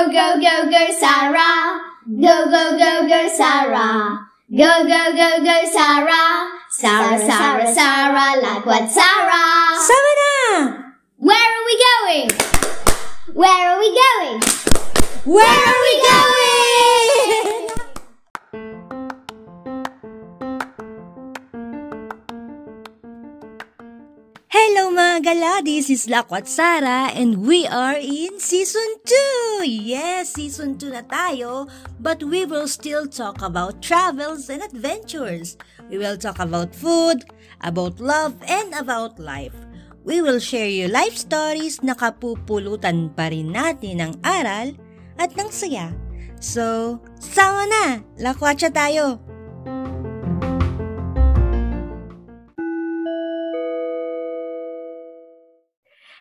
Go, go, go, go, Sarah. Go, go, go, go, Sarah. Go, go, go, go, Sarah. Sarah, Sarah, Sarah, like what Sarah? Sama na! Where are we going? Where are we going? Where are we going? Mga gala, this is Lakwat Sara and we are in Season 2! Yes, Season 2 na tayo, but we will still talk about travels and adventures. We will talk about food, about love, and about life. We will share you life stories na kapupulutan pa rin natin ng aral at ng saya. So, sama na! Lakwatsa tayo!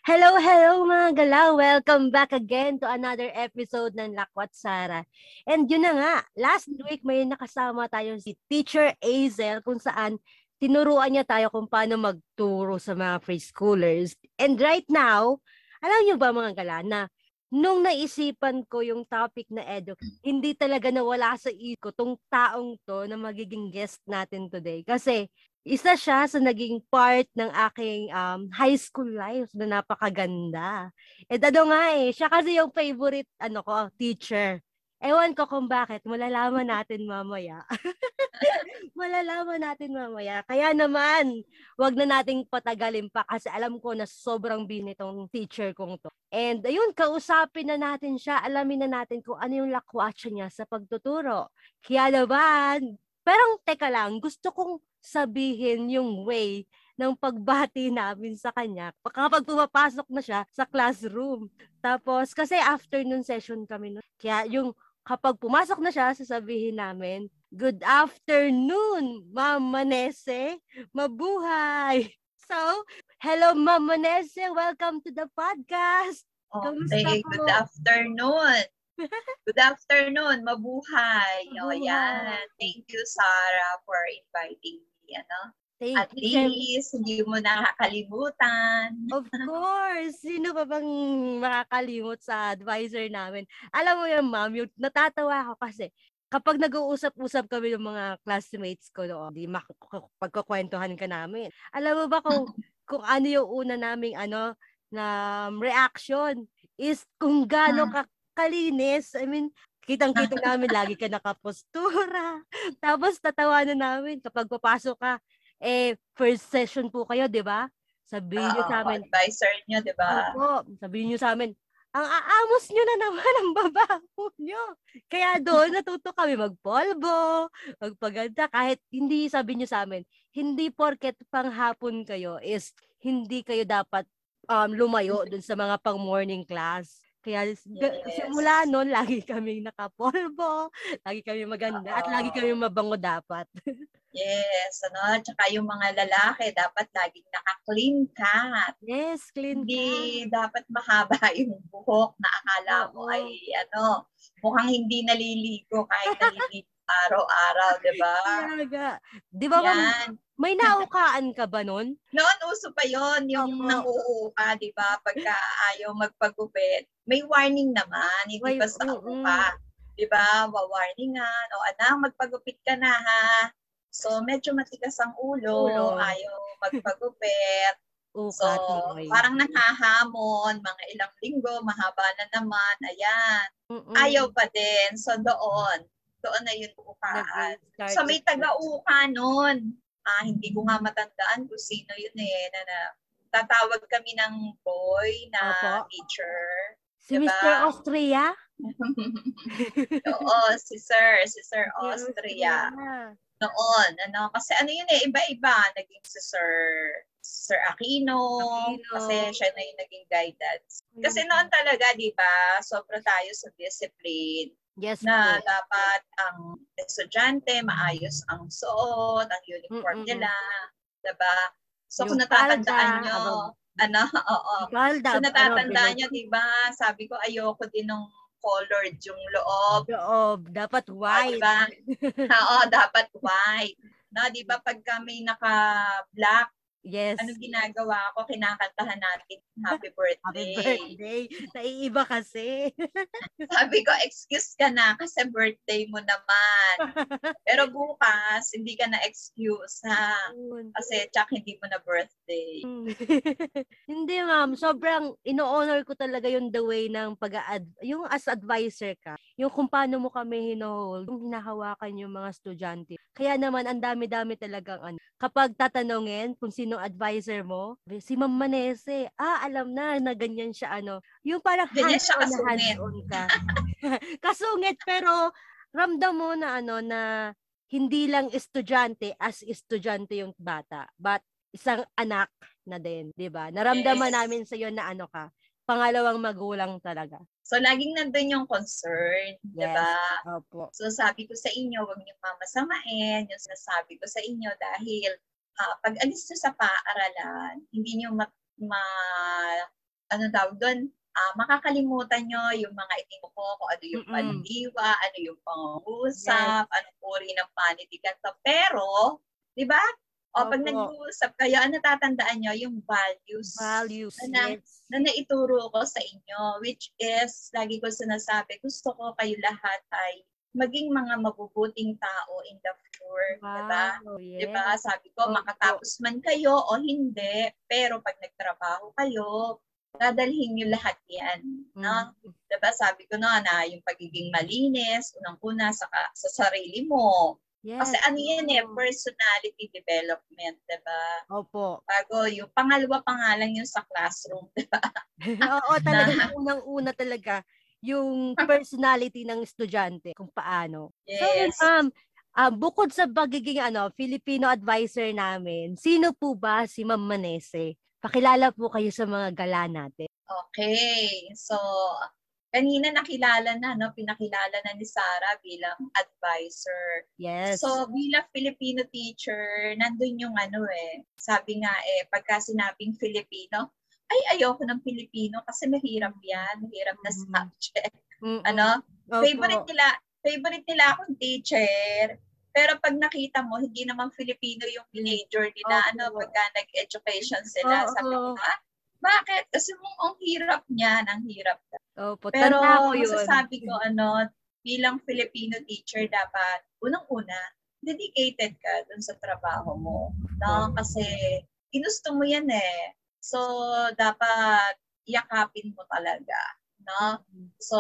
Hello, hello mga gala! Welcome back again to another episode ng Lakwat Sara. And yun na nga, last week may nakasama tayo si Teacher Azel kung saan tinuruan niya tayo kung paano magturo sa mga preschoolers. And right now, alam niyo ba mga gala na nung naisipan ko yung topic na edu, hindi talaga nawala sa isip ko tong taong to na magiging guest natin today. Kasi isa siya sa naging part ng aking um, high school life na napakaganda. And ano nga eh, siya kasi yung favorite ano ko, teacher. Ewan ko kung bakit, malalaman natin mamaya. malalaman natin mamaya. Kaya naman, wag na nating patagalin pa kasi alam ko na sobrang binitong teacher kong to. And ayun, kausapin na natin siya, alamin na natin kung ano yung lakwatsa niya sa pagtuturo. Kaya naman, pero teka lang, gusto kong sabihin yung way ng pagbati namin sa kanya kapag pumapasok na siya sa classroom. Tapos, kasi afternoon session kami nun. Kaya yung kapag pumasok na siya, sasabihin namin, Good afternoon, Ma'am Manese. Mabuhay! So, hello Ma'am Manese. Welcome to the podcast. Kamusta Okay, po? good afternoon. Good afternoon, mabuhay. O Mabuhay. yan. Thank you, Sarah, for inviting me. Ano? Thank At you, least, hindi mo nakakalimutan. Of course. Sino pa bang makakalimot sa advisor namin? Alam mo yun, ma'am, yung natatawa ako kasi kapag nag-uusap-usap kami ng mga classmates ko noon, di mak- pagkukwentuhan ka namin. Alam mo ba kung kung ano yung una naming ano na reaction is kung gaano ka kalinis. I mean, kitang-kita namin lagi ka nakapostura. Tapos tatawanan namin kapag papasok ka, eh, first session po kayo, di ba? Sabihin niyo sa Oo, amin, advisor nyo, di ba? Opo, sabihin niyo sa amin, ang aamos niyo na naman ang babaho niyo. Kaya doon natuto kami magpolvo, magpaganda, kahit hindi sabihin niyo sa amin, hindi porket panghapon kayo is hindi kayo dapat um, lumayo dun sa mga pang morning class. Kaya Yes. simula noon, lagi kaming nakapolvo, lagi kami maganda, at lagi kami mabango dapat. Yes, ano? Tsaka yung mga lalaki, dapat laging naka-clean cut. yes, clean Hindi dapat mahaba yung buhok na akala mo Oo. ay ano, mukhang hindi naliligo kahit naliligo araw-araw, di ba? Talaga. Di ba, ma'am, may naukaan ka ba nun? Noon, uso pa yon yung Opo. nanguuka, di ba? Pagka ayaw magpagupit. May warning naman, hindi May- pa sa mm-mm. uka. Di ba? Wawarningan. O anak, magpagupit ka na ha. So, medyo matigas ang ulo. Ulo. Ayaw magpagupit. Uka, So, tuloy. parang nanghahamon. Mga ilang linggo, mahaba na naman. Ayan. Mm-mm. Ayaw pa din. So, doon. Doon na yung ukaan. Nag-start So may taga-uka noon. Ah, hindi ko nga matandaan kung sino yun eh. Na, na, tatawag kami ng boy na Opo. teacher. Si diba? Mr. Austria? Oo, si Sir, si Sir Austria. Noon, ano, kasi ano yun eh, iba-iba. Naging si Sir, Sir Aquino, Aquino. kasi siya na yung naging guidance. Kasi noon talaga, di ba, sobra tayo sa discipline. Yes na po. dapat ang estudyante maayos ang suot, ang uniform Mm-mm. nila, 'di ba? So Yung kung natatandaan palda, nyo, above. ano, oo. Palda, So natatandaan nyo, 'di ba? Sabi ko ayoko din ng colored yung loob. Loob, dapat white. di ba? Oo, dapat white. Na, 'di ba pag kami naka-black Yes. Ano ginagawa ko? Kinakantahan natin happy birthday. Happy birthday. Naiiba kasi. Sabi ko, excuse ka na kasi birthday mo naman. Pero bukas, hindi ka na excuse ha. Kasi tsak hindi mo na birthday. hindi ma'am, sobrang ino-honor ko talaga yung the way ng pag yung as advisor ka. Yung kung paano mo kami hinohold, yung hinahawakan yung mga estudyante. Kaya naman, ang dami-dami talagang ano. Kapag tatanungin kung sino advisor mo, si Ma'am Manese, ah, alam na na ganyan siya ano. Yung parang ganyan siya kasungit. ka. kasungit pero ramdam mo na ano na hindi lang estudyante as estudyante yung bata, but isang anak na din, 'di ba? Naramdaman yes. namin sa iyo na ano ka, pangalawang magulang talaga. So, laging nandun yung concern, yes. di ba? Opo. So, sabi ko sa inyo, huwag niyong mamasamain yung sinasabi ko sa inyo dahil uh, pag alis nyo sa paaralan, hindi niyo ma, ma ano daw doon, uh, makakalimutan nyo yung mga itinuko, kung ano yung pandiwa, ano yung pangungusap, yes. anong uri ng panitikan to. Pero, di ba? O pag nag-uusap kayo, ano tatandaan nyo? Yung values. Values, na, yes. na naituro ko sa inyo, which is, lagi ko sinasabi, gusto ko kayo lahat ay maging mga mabubuting tao in the future, wow, 'di ba? Yes. 'Di ba? Sabi ko, oh, makatapos man kayo o hindi, pero pag nagtrabaho kayo, dadalhin niyo lahat 'yan, no? Mm. 'Di ba? Sabi ko na na yung pagiging malinis, unang-una sa sa sarili mo. Yes. Kasi ano yan eh, personality development, di ba? Opo. Bago yung pangalawa pa nga lang yung sa classroom, di ba? Oo, talaga. unang-una talaga yung personality ng estudyante kung paano. Yes. So, um, um, bukod sa pagiging ano, Filipino advisor namin, sino po ba si Ma'am Manese? Pakilala po kayo sa mga gala natin. Okay. So, kanina nakilala na, no? pinakilala na ni Sarah bilang advisor. Yes. So, bilang Filipino teacher, nandun yung ano eh, sabi nga eh, pagka sinabing Filipino, ay ayoko ng Pilipino kasi mahirap yan, mahirap na mm-hmm. subject. Mm-hmm. Ano? Opo. Favorite nila, favorite nila akong teacher. Pero pag nakita mo, hindi naman Filipino yung major nila, Opo. ano, pagka nag-education sila, Opo. sabi ko, ha? Bakit? Kasi mong ang hirap niyan, ang hirap. Opo, Pero ko yun. masasabi ko, ano, bilang Filipino teacher, dapat, unang-una, dedicated ka dun sa trabaho mo. No? Kasi, ginusto mo yan eh. So, dapat yakapin mo talaga. No? So,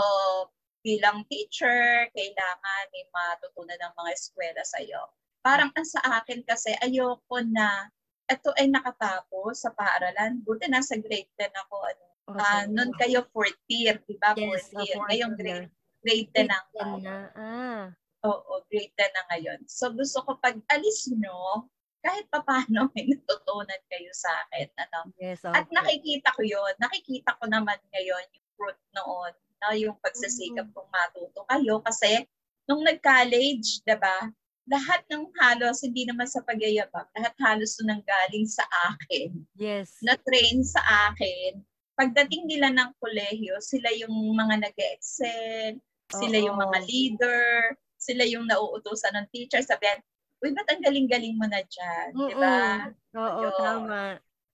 bilang teacher, kailangan may matutunan ng mga eskwela sa iyo. Parang ang sa akin kasi, ayoko na ito ay nakatapos sa paaralan. Buti nasa grade 10 ako. Ano, okay. uh, noon kayo fourth year, di ba? Yes, fourth year. Fourth Ngayon grade, grade 10 na. na. Ah. Oo, grade 10 na ngayon. So gusto ko pag alis nyo, kahit paano may natutunan kayo sa akin. Ano? Yes, okay. At nakikita ko yon Nakikita ko naman ngayon yung fruit noon na yung pagsasikap mm-hmm. kong matuto kayo kasi nung nag-college, 'di ba? Lahat ng halos hindi naman sa pagyayabang, lahat halos nang galing sa akin. Yes. Na train sa akin. Pagdating nila ng kolehiyo, sila yung mga nag-excel, sila Oo. yung mga leader, sila yung nauutosan ng teacher. Sabihan, uy, ba't ang galing-galing mo na dyan? Di ba? Oo, Yun. tama.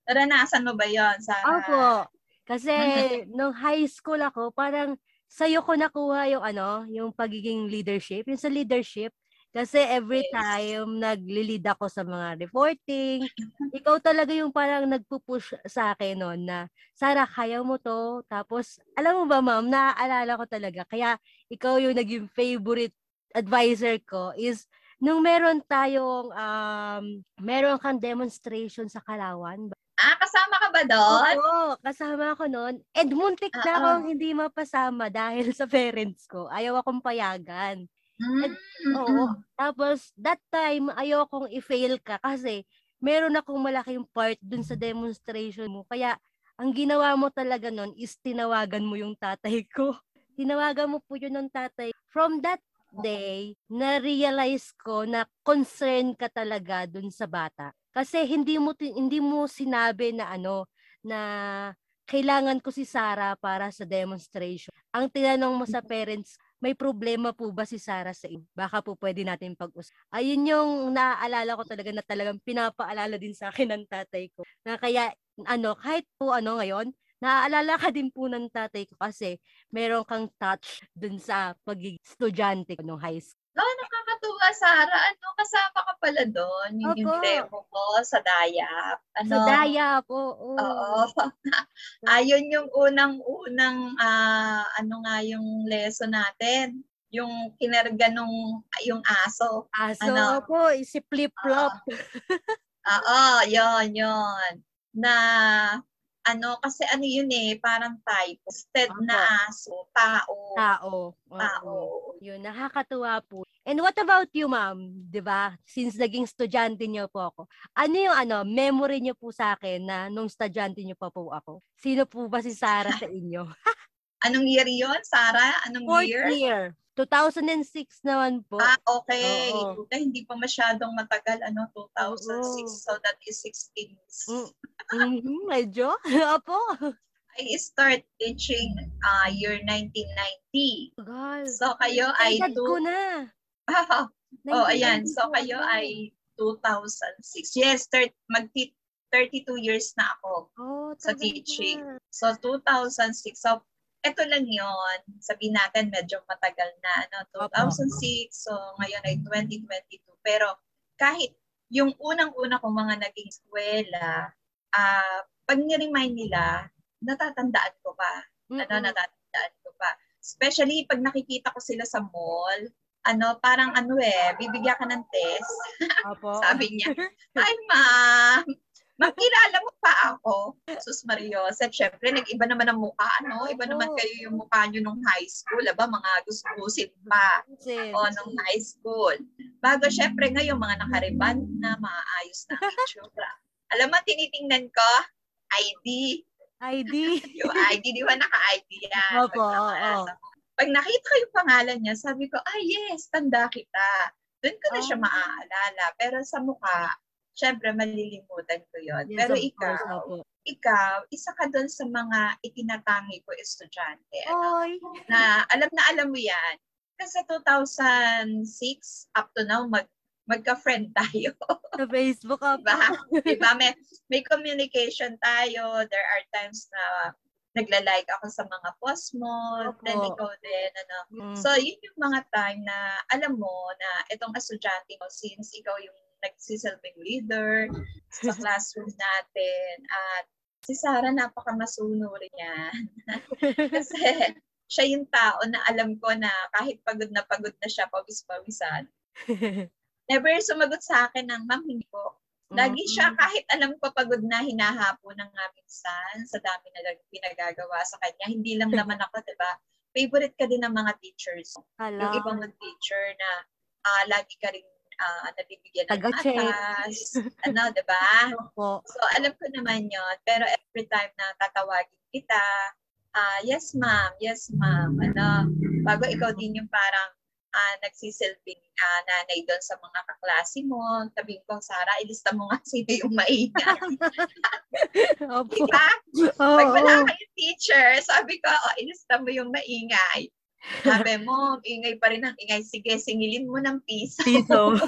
Naranasan mo ba yon sa Opo. Kasi nung high school ako, parang sa'yo ko nakuha yung ano, yung pagiging leadership. Yung sa leadership, kasi every time nagli-lead ako sa mga reporting, ikaw talaga yung parang nagpupush sa akin noon na, Sara, kaya mo to. Tapos, alam mo ba ma'am, naaalala ko talaga. Kaya ikaw yung naging favorite advisor ko is nung meron tayong, um, meron kang demonstration sa Kalawan. Ah, kasama ka ba doon? Oo, kasama ako noon. And muntik na uh-uh. akong hindi mapasama dahil sa parents ko. Ayaw akong payagan. Mm-hmm. oo. Tapos, that time, ayaw akong i-fail ka kasi meron akong malaking part dun sa demonstration mo. Kaya, ang ginawa mo talaga noon is tinawagan mo yung tatay ko. Tinawagan mo po yun ng tatay. From that day, na-realize ko na concern ka talaga dun sa bata. Kasi hindi mo hindi mo sinabi na ano na kailangan ko si Sarah para sa demonstration. Ang tinanong mo sa parents, may problema po ba si Sarah sa inyo? Baka po pwede natin pag-usap. Ayun yung naaalala ko talaga na talagang pinapaalala din sa akin ng tatay ko. Na kaya, ano, kahit po ano ngayon, naaalala ka din po ng tatay ko kasi meron kang touch dun sa pagiging estudyante ko nung high school. Oh, nakakatuwa, Sarah. Ano, kasama ka pala doon. Yung, yung Opo. demo ko sa Dayap. Ano, Sa Daya po. oo. Oo. Ayun yung unang-unang, ah, ano nga yung lesson natin. Yung kinarga nung, yung aso. Aso ano? po, si flip-flop. Oo, yon yon Na, ano, kasi ano yun eh, parang type. Instead Opo. na aso, tao. Tao. Oo. Tao. Yun, nakakatuwa po. And what about you, ma'am? 'Di ba? Since naging estudyante niyo po ako. Ano yung ano, memory niyo po sa akin na nung estudyante niyo pa po ako? Sino po ba si Sarah sa inyo? Anong year yon Sarah? Anong Fourth year? year. 2006 naman po. Ah, okay. Oo. Puta, hindi pa masyadong matagal, ano, 2006. Oo. So, that is 16. Mm. Mhm, medyo. Opo. I start teaching uh, year 1990. Tagal. So, kayo ay... Edad ko two- na. oh, ayan. So, 1992 kayo ay 2006. Yes, thir- mag 32 years na ako. oh, sa teaching. na. So, 2006. So, eto lang yon Sabihin natin, medyo matagal na. Ano, 2006. So, ngayon ay 2022. Pero, kahit yung unang-una kong mga naging eskwela, ah pag ni-remind nila, natatandaan ko pa. Ano, Mm-mm. natatandaan ko pa. Especially pag nakikita ko sila sa mall, ano, parang ano eh, bibigyan ka ng test. Opo. Sabi niya, Hi, ma'am. Makilala mo pa ako. Sus Mario. At syempre, nag-iba naman ang mukha, ano? Iba naman kayo yung mukha nyo nung high school. Aba, mga gusto-gusit pa. O, nung high school. Bago, syempre, ngayon, mga nakariban na, maayos na itsura. Alam mo, tinitingnan ko, ID. ID. Yung ID, di ba naka-ID yan? Opo, oo. Pag nakita ko yung pangalan niya, sabi ko, ah yes, tanda kita. Doon ko na siya Ah. maaalala. Pero sa mukha, syempre malilimutan ko yon. Yes, Pero of course, ikaw, ikaw, isa ka doon sa mga itinatangi ko estudyante. Ano, Oy. na alam na alam mo yan. Kasi 2006 up to now, mag, magka-friend tayo. Sa Facebook ako. Diba? diba? May, may communication tayo. There are times na nagla-like ako sa mga post mo. Opo. Then ikaw din. Ano. Mm. So, yun yung mga time na alam mo na itong estudyante mo, since ikaw yung nagsisilbing leader sa classroom natin, at si Sarah napakamasunuri niya. Kasi siya yung tao na alam ko na kahit pagod na pagod na siya, pawis-pawisan, never sumagot sa akin ng, ma'am, hindi po. Lagi siya, kahit alam ko pagod na hinahapo ng nga minsan sa dami na nag- pinagagawa sa kanya. Hindi lang naman ako, di ba? Favorite ka din ng mga teachers. Hala. Yung ibang mga teacher na ah, lagi ka rin ah, nabibigyan ng atas. ano, di ba? So, alam ko naman yon Pero every time na tatawagin kita, ah yes ma'am, yes ma'am, ano, bago ikaw din yung parang ah nagsisilbing ah, nanay doon sa mga kaklase mo, sabihin ko, Sara, ilista mo nga sino yung maingay. Opo. diba? Oo. Pag wala kayong teacher, sabi ko, oh, ilista mo yung maingay. Sabi mo, ingay pa rin ang ingay. Sige, singilin mo ng piso. Piso.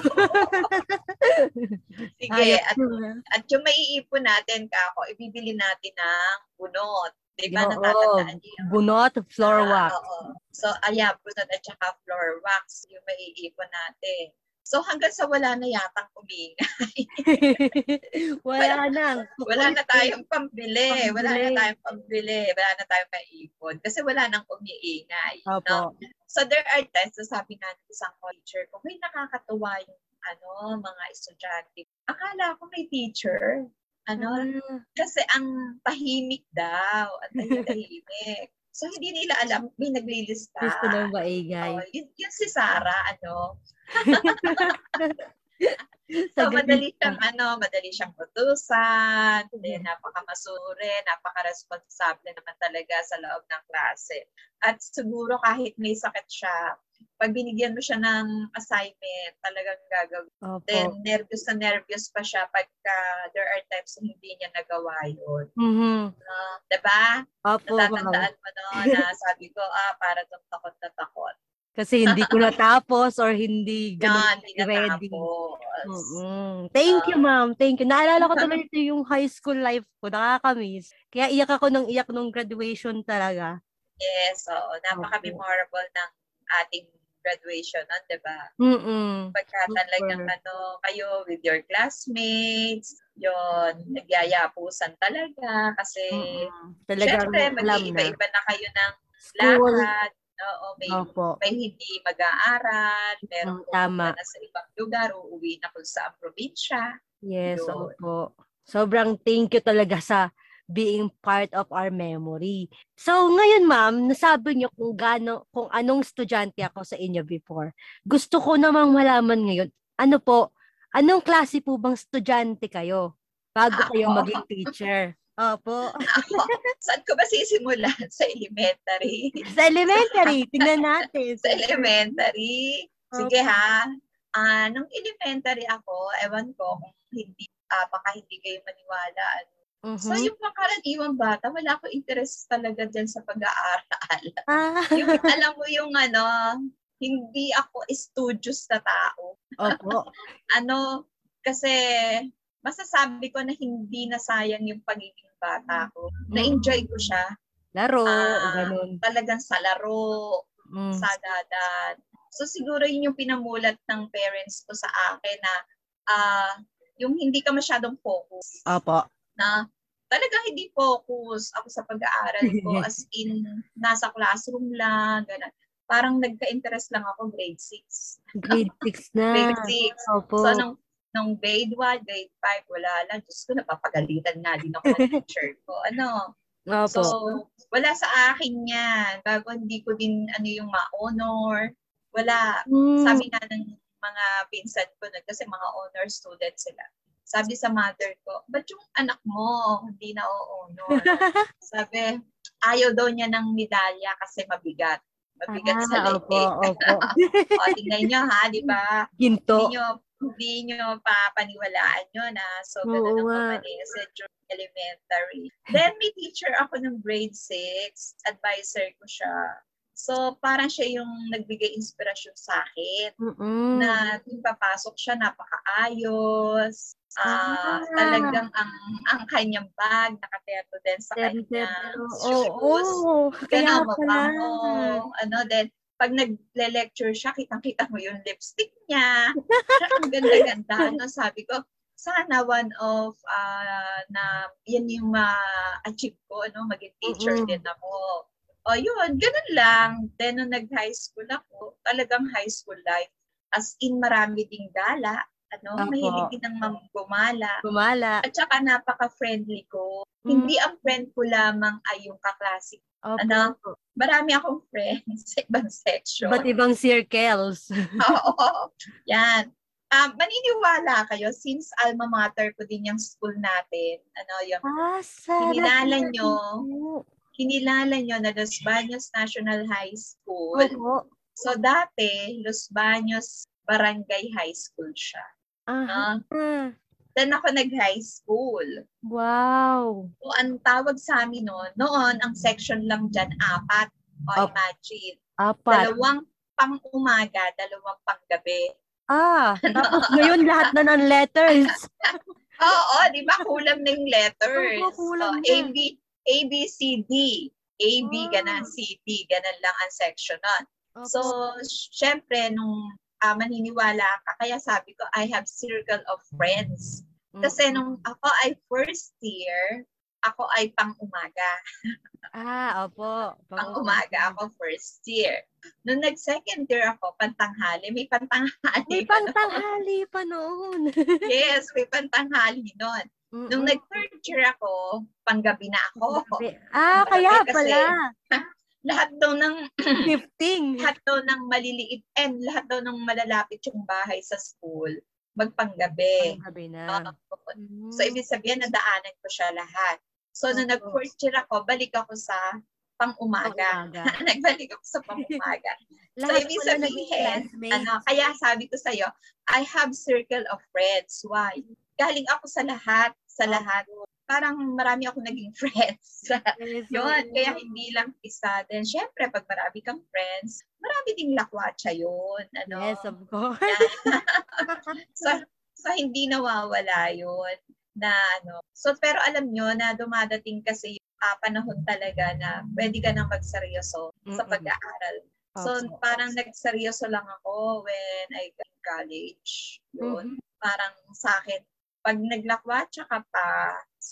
Sige, Ayos at na. At yung maiipon natin, kako, ibibili natin ng bunot. Di ba? Oo. Natatandaan niyo? Bunot, floor Ah, wax. oo. So, ayan, bunot at saka floor wax yung maiipon natin. So, hanggang sa wala na yatang umingay. Wala na. wala na tayong pambili. Wala na Pambili. tayong pambili. Wala na tayong maiipon. Kasi wala nang umiingay. No? So, there are times na sabi nga ng isang teacher ko, may nakakatuwa yung ano, mga estudyante. Akala ko may teacher. Ano, Ah, Kasi ang tahimik daw, ang tahimik. So hindi nila alam, may naglilista. Gusto ng maingay. Oh, yun, yun si Sarah, ano. So madali siyang ano, madali siyang utusan, then napakamasure, napaka-responsable naman talaga sa loob ng klase. At siguro kahit may sakit siya, pag binigyan mo siya ng assignment, talagang gagawin. Opo. Then nervous na nervous pa siya pagka there are times na hindi niya nagawa yun. Mhm. Uh, diba? Opo. Natatandaan mo no, na sabi ko, ah, para tong takot na takot. Kasi hindi ko natapos or hindi Yan, hindi ready. Mm-mm. Thank you, ma'am. Thank you. Naalala ko tuloy ito yung high school life ko. Nakakamiss. Kaya iyak ako ng iyak nung graduation talaga. Yes, oo. Napaka-memorable ng ating graduation nun, di ba? Mm-mm. Pagka talagang Super. ano, kayo with your classmates, yon nagyayapusan talaga kasi Mm-mm. Talagang syempre mag-iiba-iba na kayo ng School. lakad. Oo, may, Opo. may hindi mag-aaral, meron Mm, po tama. na sa ibang lugar, uuwi na kung sa probinsya. Yes, Yun. opo. Sobrang thank you talaga sa being part of our memory. So, ngayon ma'am, nasabi niyo kung gaano, kung anong estudyante ako sa inyo before. Gusto ko namang malaman ngayon, ano po, anong klase po bang estudyante kayo bago kayo Ako? maging teacher? Opo. Ako, saan ko ba sisimulan? Sa elementary. Sa elementary, tingnan natin. sa elementary. Sige ha. Ah, nung elementary ako, ewan ko kung hindi, ah, baka hindi kayo maniwala. ano. Mhm. So, yung mga karaniwang bata, wala akong interest talaga dyan sa pag-aaral. Ah, yung, alam mo yung ano, hindi ako studious na tao. opo. Ano, kasi masasabi ko na hindi nasayang yung pagiging bata ko. Na-enjoy ko siya. Laro, ganun. Talagang sa laro, Mm. sa dadan. So siguro yun yung pinamulat ng parents ko sa akin na ah yung hindi ka masyadong focus Opo. na talagang hindi focus ako sa pag-aaral ko as in nasa classroom lang, ganun. Parang nagka-interest lang ako grade 6. Grade 6 na. Grade 6. Opo. So nung nung grade 1, grade 5, wala lang. Diyos ko, napapagalitan nga din ako ng teacher ko. Ano, Opo. So, wala sa akin yan. Bago hindi ko din ano yung ma-honor. Wala. Mm. Sabi nga ng mga pinsan ko nun, kasi mga honor students sila. Sabi sa mother ko, ba't yung anak mo hindi na honor? Sabi, ayaw daw niya ng medalya kasi mabigat. Mabigat sa Ah, opo, leeg. opo. o, tingnan nyo ha, di ba? Ginto. Hindi nyo, hindi nyo papaniwalaan yun na so ganun Oo nga. pamanisa during elementary. Then may teacher ako ng grade 6, advisor ko siya. So parang siya yung nagbigay inspirasyon sa akin Mm-mm. na yung papasok siya napakaayos. Ah, Ah. talagang ang ang kanyang bag nakaterto din sa shoes. Oo, kaya Ganon, pala. mabango. Ano, then, pag nag-lecture siya, kitang-kita mo yung lipstick niya. Ang ganda-ganda. Ano, sabi ko, sana one of ah, na yan yung ma-achieve ko, ano, maging teacher Mm-mm. din ako. O yun, ganun lang. Then, nung nag-high school ako, talagang high school life. As in, marami ding gala. Ano, Opo. mahilig din ng gumala. Gumala. At saka napaka-friendly ko. Mm. Hindi ang friend ko lamang ay yung kaklase Opo. Ano? marami akong friends sa ibang section. Ba't ibang circles? Oo. Yan. Um, maniniwala kayo, since alma mater ko din yung school natin, ano, yung ah. Kinilala nyo. Kinilala nyo na Los Baños National High School. Opo. So, dati, Los Baños Barangay High School siya. Ah, No? Then ako nag-high school. wow. So, ang tawag sa amin noon, noon, ang section lang dyan, apat. O, Op. imagine. Apat. Dalawang pang umaga, dalawang pang gabi. Ah, tapos ngayon lahat na ng letters. Oo, di ba? Kulang na yung letters. Oo, kulang so, na. A, B, A, B, C, D. A, B, Ah. ganan, C, D. Ganan lang ang section nun. So, syempre, nung ah, maniniwala ka, kaya sabi ko, I have circle of friends. Kasi nung ako ay first year, ako ay pang umaga. Ah, opo. Pang umaga ako first year. Nung nag-second year ako, pantanghali. May pantanghali. May pa noon. pangtanghali pa noon. Yes, may pantanghali nun. Nung nag-third year ako, panggabi na ako. Ah, Magabi kaya kasi. pala. Lahat daw ng Gifting. lahat daw ng maliliit and lahat daw ng malalapit yung bahay sa school, magpanggabi. Sabi na. Mm. So, ibig sabihin, nadaanan ko siya lahat. So, nung nag-fourth year ako, balik ako sa pang-umaga. Pang-umaga. Nagbalik ako sa pang-umaga. so, ibig sabihin, ano, kaya sabi ko sa'yo, I have circle of friends. Why? Galing ako sa lahat, sa Opo. lahat. Parang marami ako naging friends. Yun, kaya hindi lang isa. Then, syempre, pag marami kang friends, marami ding lakwatsa yun. Ano? Yes, of course. so, so, hindi nawawala yun na ano. So, pero alam nyo na dumadating kasi yung ah, panahon talaga na pwede ka nang magseryoso sa Mm-mm. pag-aaral. So, Opo. parang nagseryoso lang ako when I got in college. Yun. Mhm. Parang sa akin, pag naglakwatsa ka pa,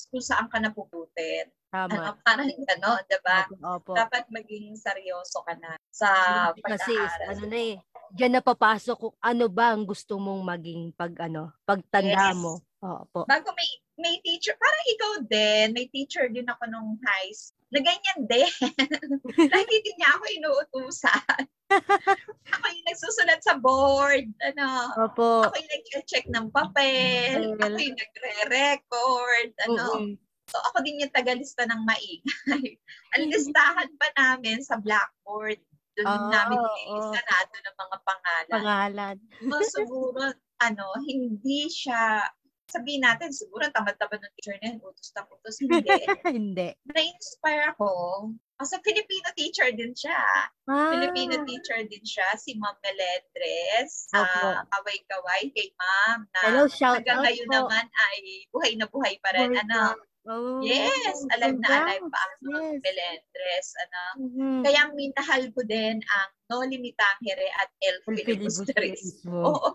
kung saan ka napuputin. Tama. Ano, parang gano'n, diba? Opo. Dapat maging seryoso ka na sa Kasi pag-aaral. ano na eh, diyan na papasok kung ano ba ang gusto mong maging pag ano, pagtanda Yes. mo. Opo. Bago may may teacher, parang ikaw din, may teacher din ako nung high school. Na ganyan din. Lagi din niya ako inuutusan. ako yung nagsusulat sa board. Ano, Opo. ako yung nag-check ng papel. Well. Ako yung nagre-record. Ano, Mm-mm. So ako din yung tagalista ng maingay. Ang listahan pa namin sa blackboard. Doon Ah, namin oo. ilisanado ng mga pangalan. Pangalan. So siguro, ano, hindi siya, sabihin natin, siguro tamad-tamad ng teacher na yun, utos na utos. Hindi. Hindi. Na-inspire ako. Kasi Filipino teacher din siya. Ah, Filipino teacher din siya, si Ma'am Melendres. Opo. Ah, kaway-kaway kay Ma'am. Na Hello, shout hanggang out ngayon po. naman ay buhay na buhay pa rin. Buhay ano, Oh, Yes, alive na alive pa mga Yes. Melendres. Ano. Mhm. Kaya minahal ko din ang No Limitangere at El filibusterismo. Oo.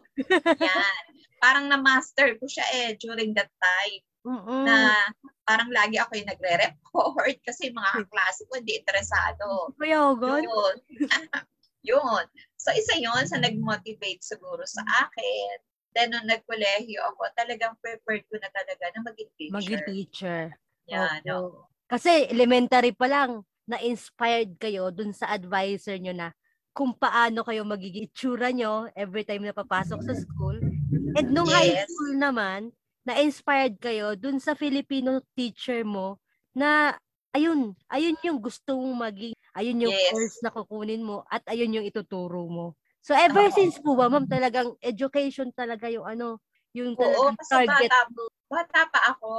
Yan. Parang na-master ko siya eh during that time Mm-mm. na parang lagi ako yung nagre-report kasi mga kaklase ko hindi interesado. Kuya Ogon? Yun. yun. So isa yun sa nag-motivate siguro sa akin. Then nung nagkolehiyo ako, talagang prepared ko na talaga na maging teacher. Maging teacher. Yan, Opo. no? Kasi elementary pa lang, na-inspired kayo dun sa advisor nyo na kung paano kayo magiging itsura nyo every time na papasok sa school. And nung high Yes. school naman, na-inspired kayo dun sa Filipino teacher mo na ayun, ayun yung gusto mong maging, ayun yung Yes. course na kukunin mo at ayun yung ituturo mo. So ever Oo. since po ba, ma'am, talagang education talaga yung ano, yung Oo, talagang kasi target bata, bata pa ako.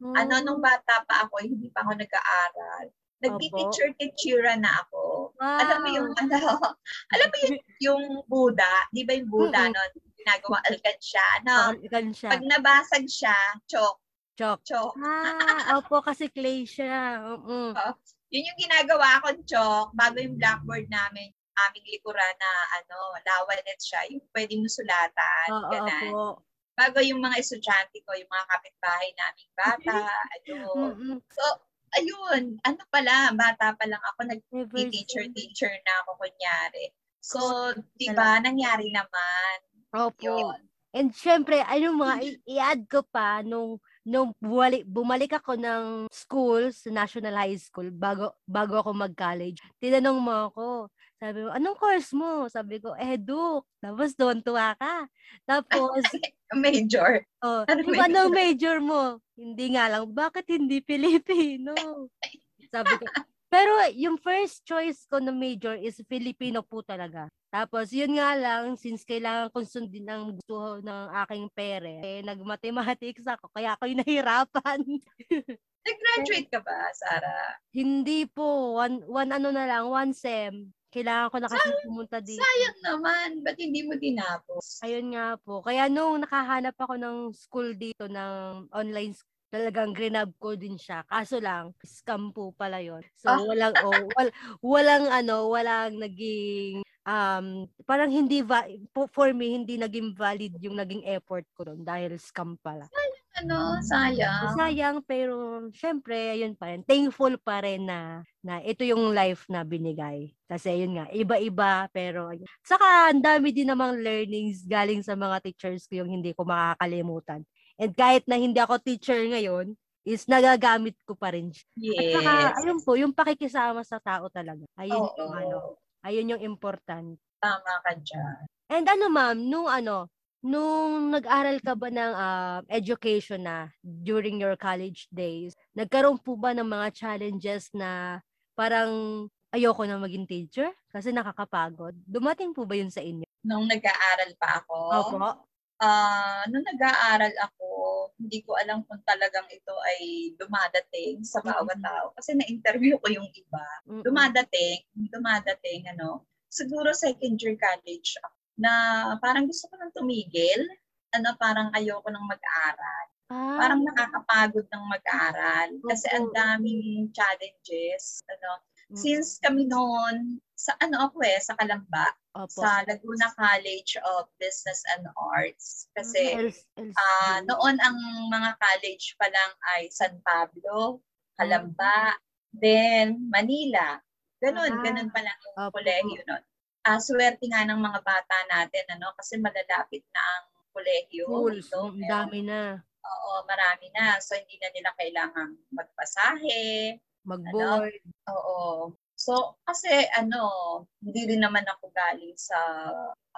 mo. Ano, nung bata pa ako, hindi pa ako nag-aaral. Nagti-teacher teachera na ako. Alam mo yung, ano, alam mo yung, yung Buddha, di ba yung Buddha Mm-mm. nun, ginagawa alkansya, no? Pakalikan siya. Pag nabasag siya, chok, Chok. chok. Ah, opo, kasi clay siya. Oo. Yun yung ginagawa kong chok, bago yung blackboard namin, aming likuran na, ano, lawanet siya, yung pwede mo sulatan, Oo, ganun. opo. Bago yung mga estudyante ko, yung mga kapitbahay naming bata, ano, Mm-mm. So, ayun, ano pala, bata pa lang ako, nag-teacher-teacher na ako kunyari. So, di ba, nangyari naman. Opo. Yun. And syempre, ano mga, i- i-add ko pa, nung, nung bumalik, bumalik ako ng school, sa National High School, bago, bago ako mag-college, tinanong mo ako, sabi mo, anong course mo? Sabi ko, edu. Tapos doon tuwa ka. Tapos, Major. oh, Ano yung major? anong major mo? Hindi nga lang, bakit hindi Filipino? Sabi ko, pero yung first choice ko na major is Filipino po talaga. Tapos, yun nga lang, since kailangan kong sundin ang gusto ng aking pere, eh, nag-mathematics ako, kaya ako yung nahirapan. Nag-graduate ka ba, Sarah? Hindi po, one, one ano na lang, one sem. Kailangan ko na kasi pumunta dito. Sayang naman. Ba't hindi mo tinapos? Ayun nga po. Kaya nung nakahanap ako ng school dito, ng online school, talagang grinab ko din siya. Kaso lang, scam po pala yon. So, Ah. walang, oh, wal, walang ano, walang naging, um, parang hindi, va- for me, hindi naging valid yung naging effort ko doon dahil scam pala. Ano, sayang. Sayang, pero syempre, ayun pa rin. Thankful pa rin na, na ito yung life na binigay. Kasi yun nga, iba-iba, pero ayun. Saka, ang dami din namang learnings galing sa mga teachers ko yung hindi ko makakalimutan. And kahit na hindi ako teacher ngayon, is nagagamit ko pa rin siya. At Yes. saka, ayun po, yung pakikisama sa tao talaga. Ayun Oo. yung ano, ayun yung important. Tama ka dyan. And ano ma'am, nung ano, nung nag-aral ka ba ng ah, education na during your college days, nagkaroon po ba ng mga challenges na parang ayoko na maging teacher kasi nakakapagod? Dumating po ba yun sa inyo? Nung nag-aaral pa ako, Opo. Uh, nung nag-aaral ako, hindi ko alam kung talagang ito ay dumadating sa bawat tao. Kasi na-interview ko yung iba. Dumadating, dumadating, ano, siguro second year college ako, na parang gusto ko nang tumigil. Ano, parang ayoko nang mag-aral. Ah. Parang nakakapagod ng mag-aral. Kasi ang daming challenges. Ano, Since kami noon, sa ano ako eh, sa Kalamba, Opo. sa Laguna College of Business and Arts. Kasi uh, noon ang mga college pa lang ay San Pablo, Kalamba, mm-hmm. then Manila. Ganun, ah, ganun pa lang yung Opo. kolehiyo noon. Uh, swerte nga ng mga bata natin, ano, kasi malalapit na ang kolehiyo. Schools, so, dami na. Oo, marami na. So, hindi na nila kailangang magpasahe, Mag-board. Ano? Oo. So, kasi ano, hindi rin naman ako galing sa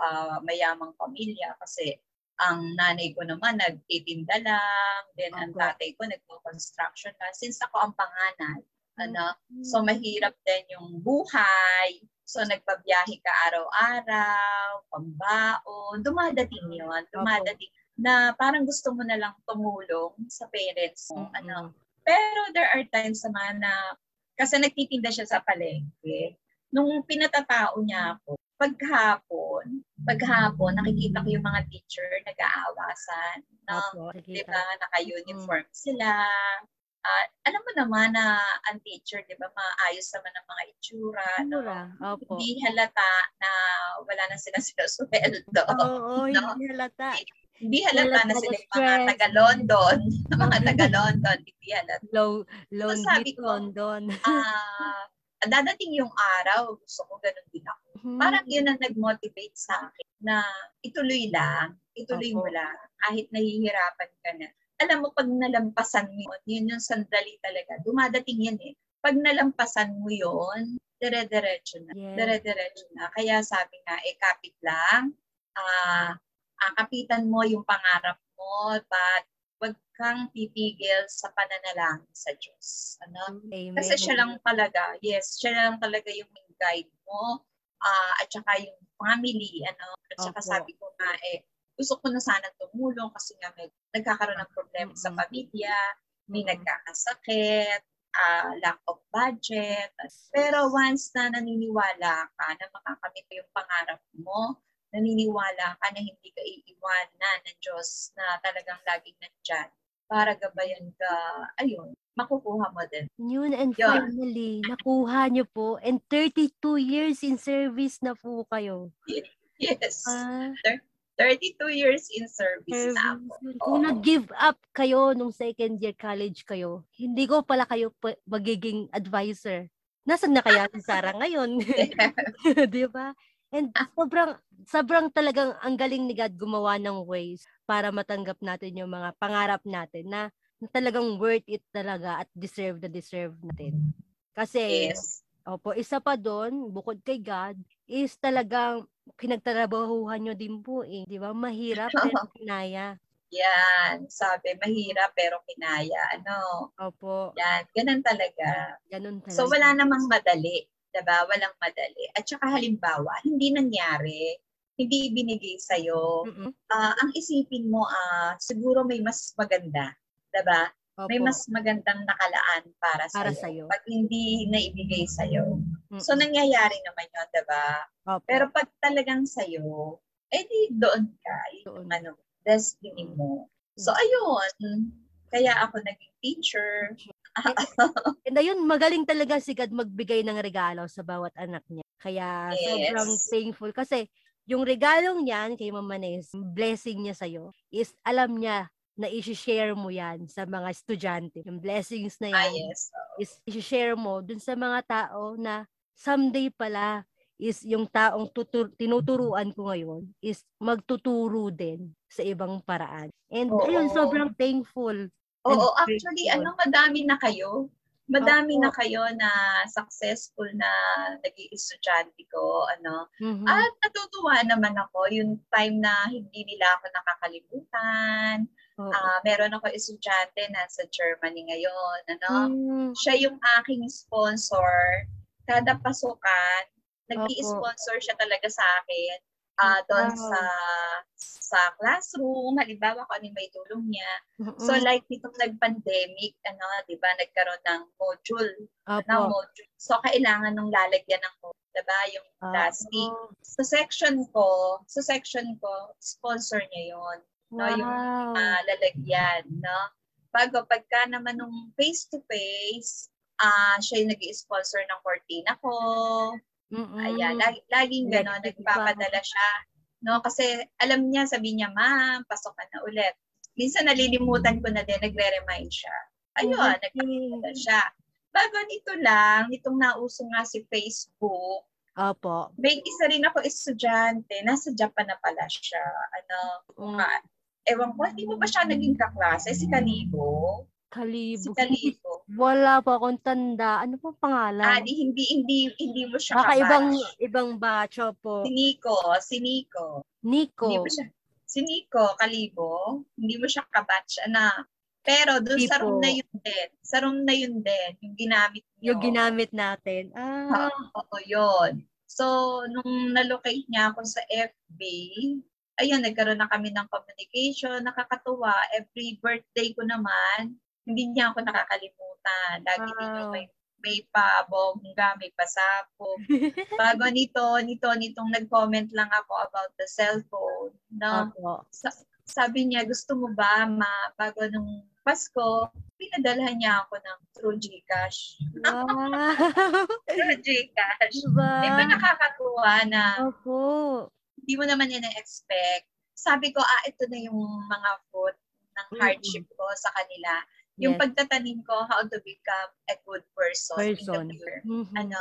uh, mayamang pamilya kasi ang nanay ko naman nagtitinda lang, then okay. ang tatay ko nagko-construction na. Since ako ang panganay, ano, mm-hmm. so mahirap din yung buhay. So nagbabiyahe ka araw-araw, pambaon, dumadating yon dumadating okay. na parang gusto mo na lang tumulong sa parents mo. Mm-hmm. Ano, pero there are times naman na, kasi nagtitinda siya sa palengke, nung pinatatao niya ako, paghapon, paghapon, nakikita ko yung mga teacher nag-aawasan. No? di ba? Naka-uniform mm. sila. Uh, alam mo naman na ang teacher, di ba, maayos naman ang mga itsura. No? Opo. Hindi halata na wala na sila sinusweldo. Oo, oh, no? hindi halata. Hindi halata na sila yung mga taga-London. mga taga-London, hindi halata. Low, low so, sabi ko, London. ah, uh, dadating yung araw, gusto ko ganun din ako. Hmm. Parang yun ang nag-motivate sa akin na ituloy lang, ituloy mo lang, kahit nahihirapan ka na. Alam mo, pag nalampasan mo, yun yung sandali talaga. Dumadating yan eh. Pag nalampasan mo yun, dire-diretso na. Yeah. Dire-diretso na. Kaya sabi nga, eh, kapit lang, ah, uh, akapitan mo yung pangarap mo, but wag kang titigil sa pananalangin sa Diyos. Ano? Amen. Kasi siya lang talaga, yes, siya lang talaga yung guide mo, uh, at saka yung family, ano, at saka Opo. sabi ko nga, eh, gusto ko na sana tumulong kasi nga may nagkakaroon ng problema mm-hmm. sa pamilya, may mm-hmm. nagkakasakit, uh, lack of budget. Pero once na naniniwala ka na makakamit yung pangarap mo, naniniwala ka na hindi ka iiwanan ng Diyos na talagang laging nandyan para gabayan ka, ayun, makukuha mo din. Yun, and Yun. finally, nakuha nyo po. And 32 years in service na po kayo. Yes. Uh, 32 years in service, service na ako. Kung oh. nag-give up kayo nung second year college kayo, hindi ko pala kayo magiging advisor. Nasaan na kaya si Sarah ngayon? Di ba? And sobrang sobrang talagang ang galing ni God gumawa ng ways para matanggap natin yung mga pangarap natin na, na talagang worth it talaga at deserve na deserve natin. Kasi yes. Opo, isa pa doon, bukod kay God, is talagang pinagtrabahuhan nyo din po eh. Di ba? Mahirap pero kinaya. Yan, sabi, mahirap pero kinaya. Ano? Opo. Yan, ganun talaga. Ganun talaga. So, wala namang madali. Diba? Walang madali. At saka halimbawa, hindi nangyari, hindi ibinigay sa'yo, mm-hmm. uh, ang isipin mo, uh, siguro may mas maganda. Diba? Opo. May mas magandang nakalaan para, para sa'yo. sa'yo. Pag hindi naibigay sa'yo. Mm-hmm. So, nangyayari naman yun, diba? Opo. Pero pag talagang sa'yo, edi doon ka. Yung ano, destiny mo. So, ayun. Kaya ako naging teacher. And ayun, magaling talaga si God magbigay ng regalo sa bawat anak niya. Kaya yes. sobrang thankful kasi yung regalong niyan kay Mama Nes, blessing niya sa'yo, is alam niya na i-share mo yan sa mga estudyante. Yung blessings na yan ah, yes. is i-share mo dun sa mga tao na someday pala is yung taong tutur- tinuturuan ko ngayon is magtuturo din sa ibang paraan. And Oo. ayun, sobrang thankful Oo, actually, ano, madami na kayo. Madami na kayo na successful na naging estudyante ko, ano. Mm-hmm. At natutuwa naman ako yung time na hindi nila ako nakakalimutan. Oh. Uh, meron ako estudyante na sa Germany ngayon, ano. Mm. Siya yung aking sponsor. Kada pasukan, nag-i-sponsor siya talaga sa akin uh, doon Wow. sa sa classroom, halimbawa kung ano may tulong niya. So Mm-mm. like nitong nag-pandemic, ano, 'di ba, nagkaroon ng module, na Opo. module. So kailangan nung lalagyan ng module, 'di ba, yung Ah, plastic. Sa section ko, sa section ko, sponsor niya 'yon, no, yung Wow. ah, lalagyan, no. Bago pagka naman nung face to face, ah siya yung nag-sponsor ng cortina ko. Mm-mm. Ayan, lagi, laging gano'n, nagpapadala siya. No, kasi alam niya, sabi niya, ma'am, pasok ka na ulit. Minsan nalilimutan ko na din, nagre-remind siya. Ayun, Okay. nagpapadala siya. Bago nito lang, nitong nauso nga si Facebook, Opo. may isa rin ako estudyante, nasa Japan na pala siya. Ano, Mm. ewan ko, hindi mo ba siya naging kaklase? Si Kalibo? Si Kalibo. Wala pa akong tanda. Ano po pangalan? Ah, di, hindi, hindi, hindi mo siya Baka ibang kabatch. ibang batch po. Si Nico, si Nico. Nico. Hindi mo siya, si Nico Kalibo, hindi mo siya kabatch, ana. Pero doon sa room na yun din, sa room na yun din, yung ginamit niyo. Yung ginamit natin. Ah, Oo, yun. So, nung nalocate niya ako sa FB, ayun, nagkaroon na kami ng communication, nakakatuwa. Every birthday ko naman, hindi niya ako nakakalimutan. Lagi Wow. may, may pabongga, may pasapog. Bago nito, nito, nitong nag-comment lang ako about the cellphone. No? opo. Sa- sabi niya, gusto mo ba, ma, bago nung Pasko, pinadalhan niya ako ng through Gcash. Wow. Through Gcash. diba? Di ba nakakatuwa na Opo. hindi mo naman ina-expect. Sabi ko, ah, ito na yung mga fruit ng hardship ko sa kanila. Yung Yes. pagtatanim ko, how to become a good person, Person. in the future. Mhm. Ano,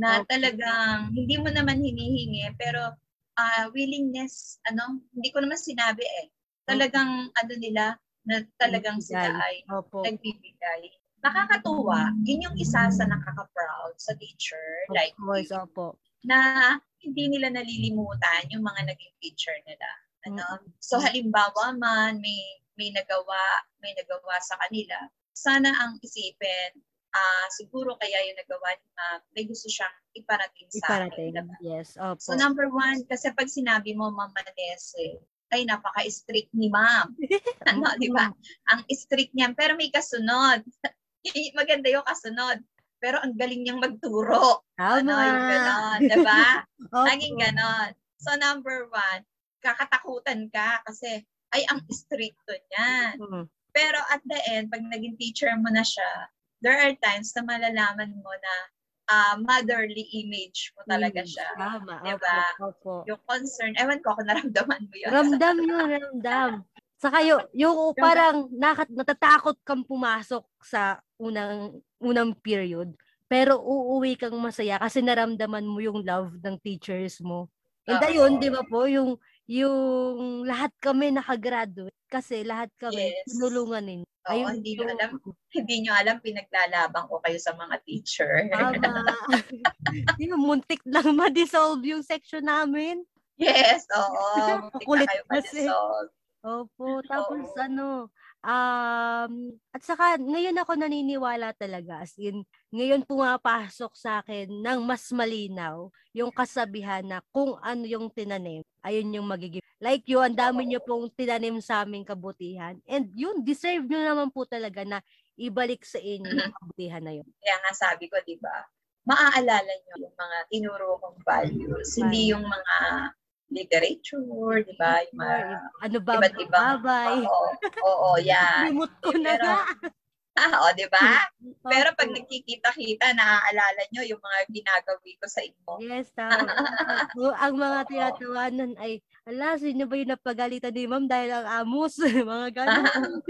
na Okay. talagang hindi mo naman hinihingi, pero ah, willingness, ano, hindi ko naman sinabi eh. Talagang ano nila, na talagang sila ay Opo. nagbibigay. Nakakatuwa. Yun yung isa sa nakaka-proud sa teacher. Of like, course, opo. na hindi nila nalilimutan yung mga naging teacher nila. Ano? So halimbawa man may may nagawa, may nagawa sa kanila, sana ang isipin, ah siguro kaya yung nagawa ni ma'am, may gusto siyang iparating sa Iparating. akin. diba? Yes, opo. So number one, kasi pag sinabi mo Ma'am Manese, ay napaka-strict ni ma'am. ano, di ba? Ang strict niya, pero may kasunod. Maganda yung kasunod. Pero ang galing niyang magturo. Tama. Ano, yung ganon, di ba? Opo. Laging ganon. So number one, kakatakutan ka kasi ay ang stricto niyan. Mm. Pero at the end, pag naging teacher mo na siya, there are times na malalaman mo na ah, motherly image mo talaga Mm, siya. Tama. Diba? Opo. Opo. Yung concern, ewan ko kung naramdaman mo yun. Ramdam yun, ramdam. Saka yung, yung parang nakat, natatakot kang pumasok sa unang unang period, pero uuwi kang masaya kasi naramdaman mo yung love ng teachers mo. And Oo. ayun, di ba po, yung yung lahat kami nakagraduate kasi lahat kami Yes. tinulungan ninyo. Oo, hindi nyo alam. Hindi nyo alam, pinaglalabang ko kayo sa mga teacher. Tama. yung muntik lang ma-dissolve yung section namin. yes, oo. Muntik Kulit na kayo ma-dissolve. Opo, tapos Oo. ano, um, at saka ngayon ako naniniwala talaga, as in, ngayon pumapasok sa akin ng mas malinaw yung kasabihan na kung ano yung tinanim, ayun yung magiging. Like yun, ang dami nyo pong tinanim sa aming kabutihan. And yun, deserve nyo naman po talaga na ibalik sa inyo yung kabutihan na yun. Kaya nga sabi ko, di ba, maaalala nyo yung mga tinuro kong values, hindi yung mga literature, di ba? Yung mga Ano ba, iba't ibang, babay. oo, oo, yan. Limot ko na Pero, nga. ah, o, di ba? Pero pag nagkikita-kita, naaalala nyo yung mga ginagawi ko sa inyo. Yes, tama. Ang mga tinatawanan ay, ala, sino ba yung napagalitan ni ma'am dahil ang amos? mga gano'n.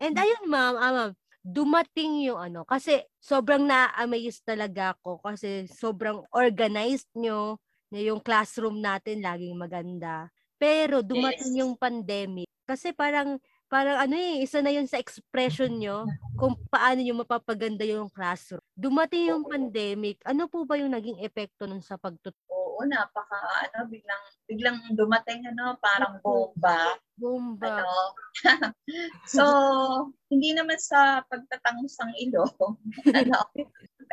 And ayun, ma'am, ah, ma'am, dumating yung ano, kasi sobrang na-amaze talaga ako kasi sobrang organized nyo na yung classroom natin laging maganda. Pero dumating Yes. yung pandemic kasi parang parang ano eh, isa na yun sa expression nyo kung paano yung mapapaganda yung classroom. Dumating yung Oo. pandemic, ano po ba yung naging epekto nun sa pagtuturo? Oo, napaka, ano, biglang, biglang dumating, ano, parang bomba. Bomba. Ano. so, hindi naman sa pagtatangos ng ilong. ano,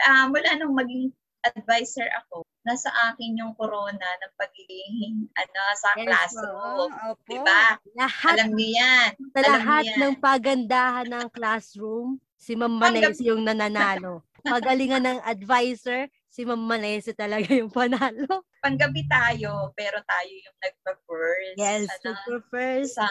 ah, mula nung maging advisor ako, nasa akin yung corona ng pagiging ano, sa Yes, classroom. oo, opo. Diba? Lahat, Alam niyo yan. sa alam lahat niyo yan. ng pagandahan ng classroom, si Ma'am Manesi yung nananalo. Pagalingan ng advisor, si Ma'am Manesi talaga yung panalo. Panggabi tayo, pero tayo yung nagpa-first. Yes, ano, super first. sa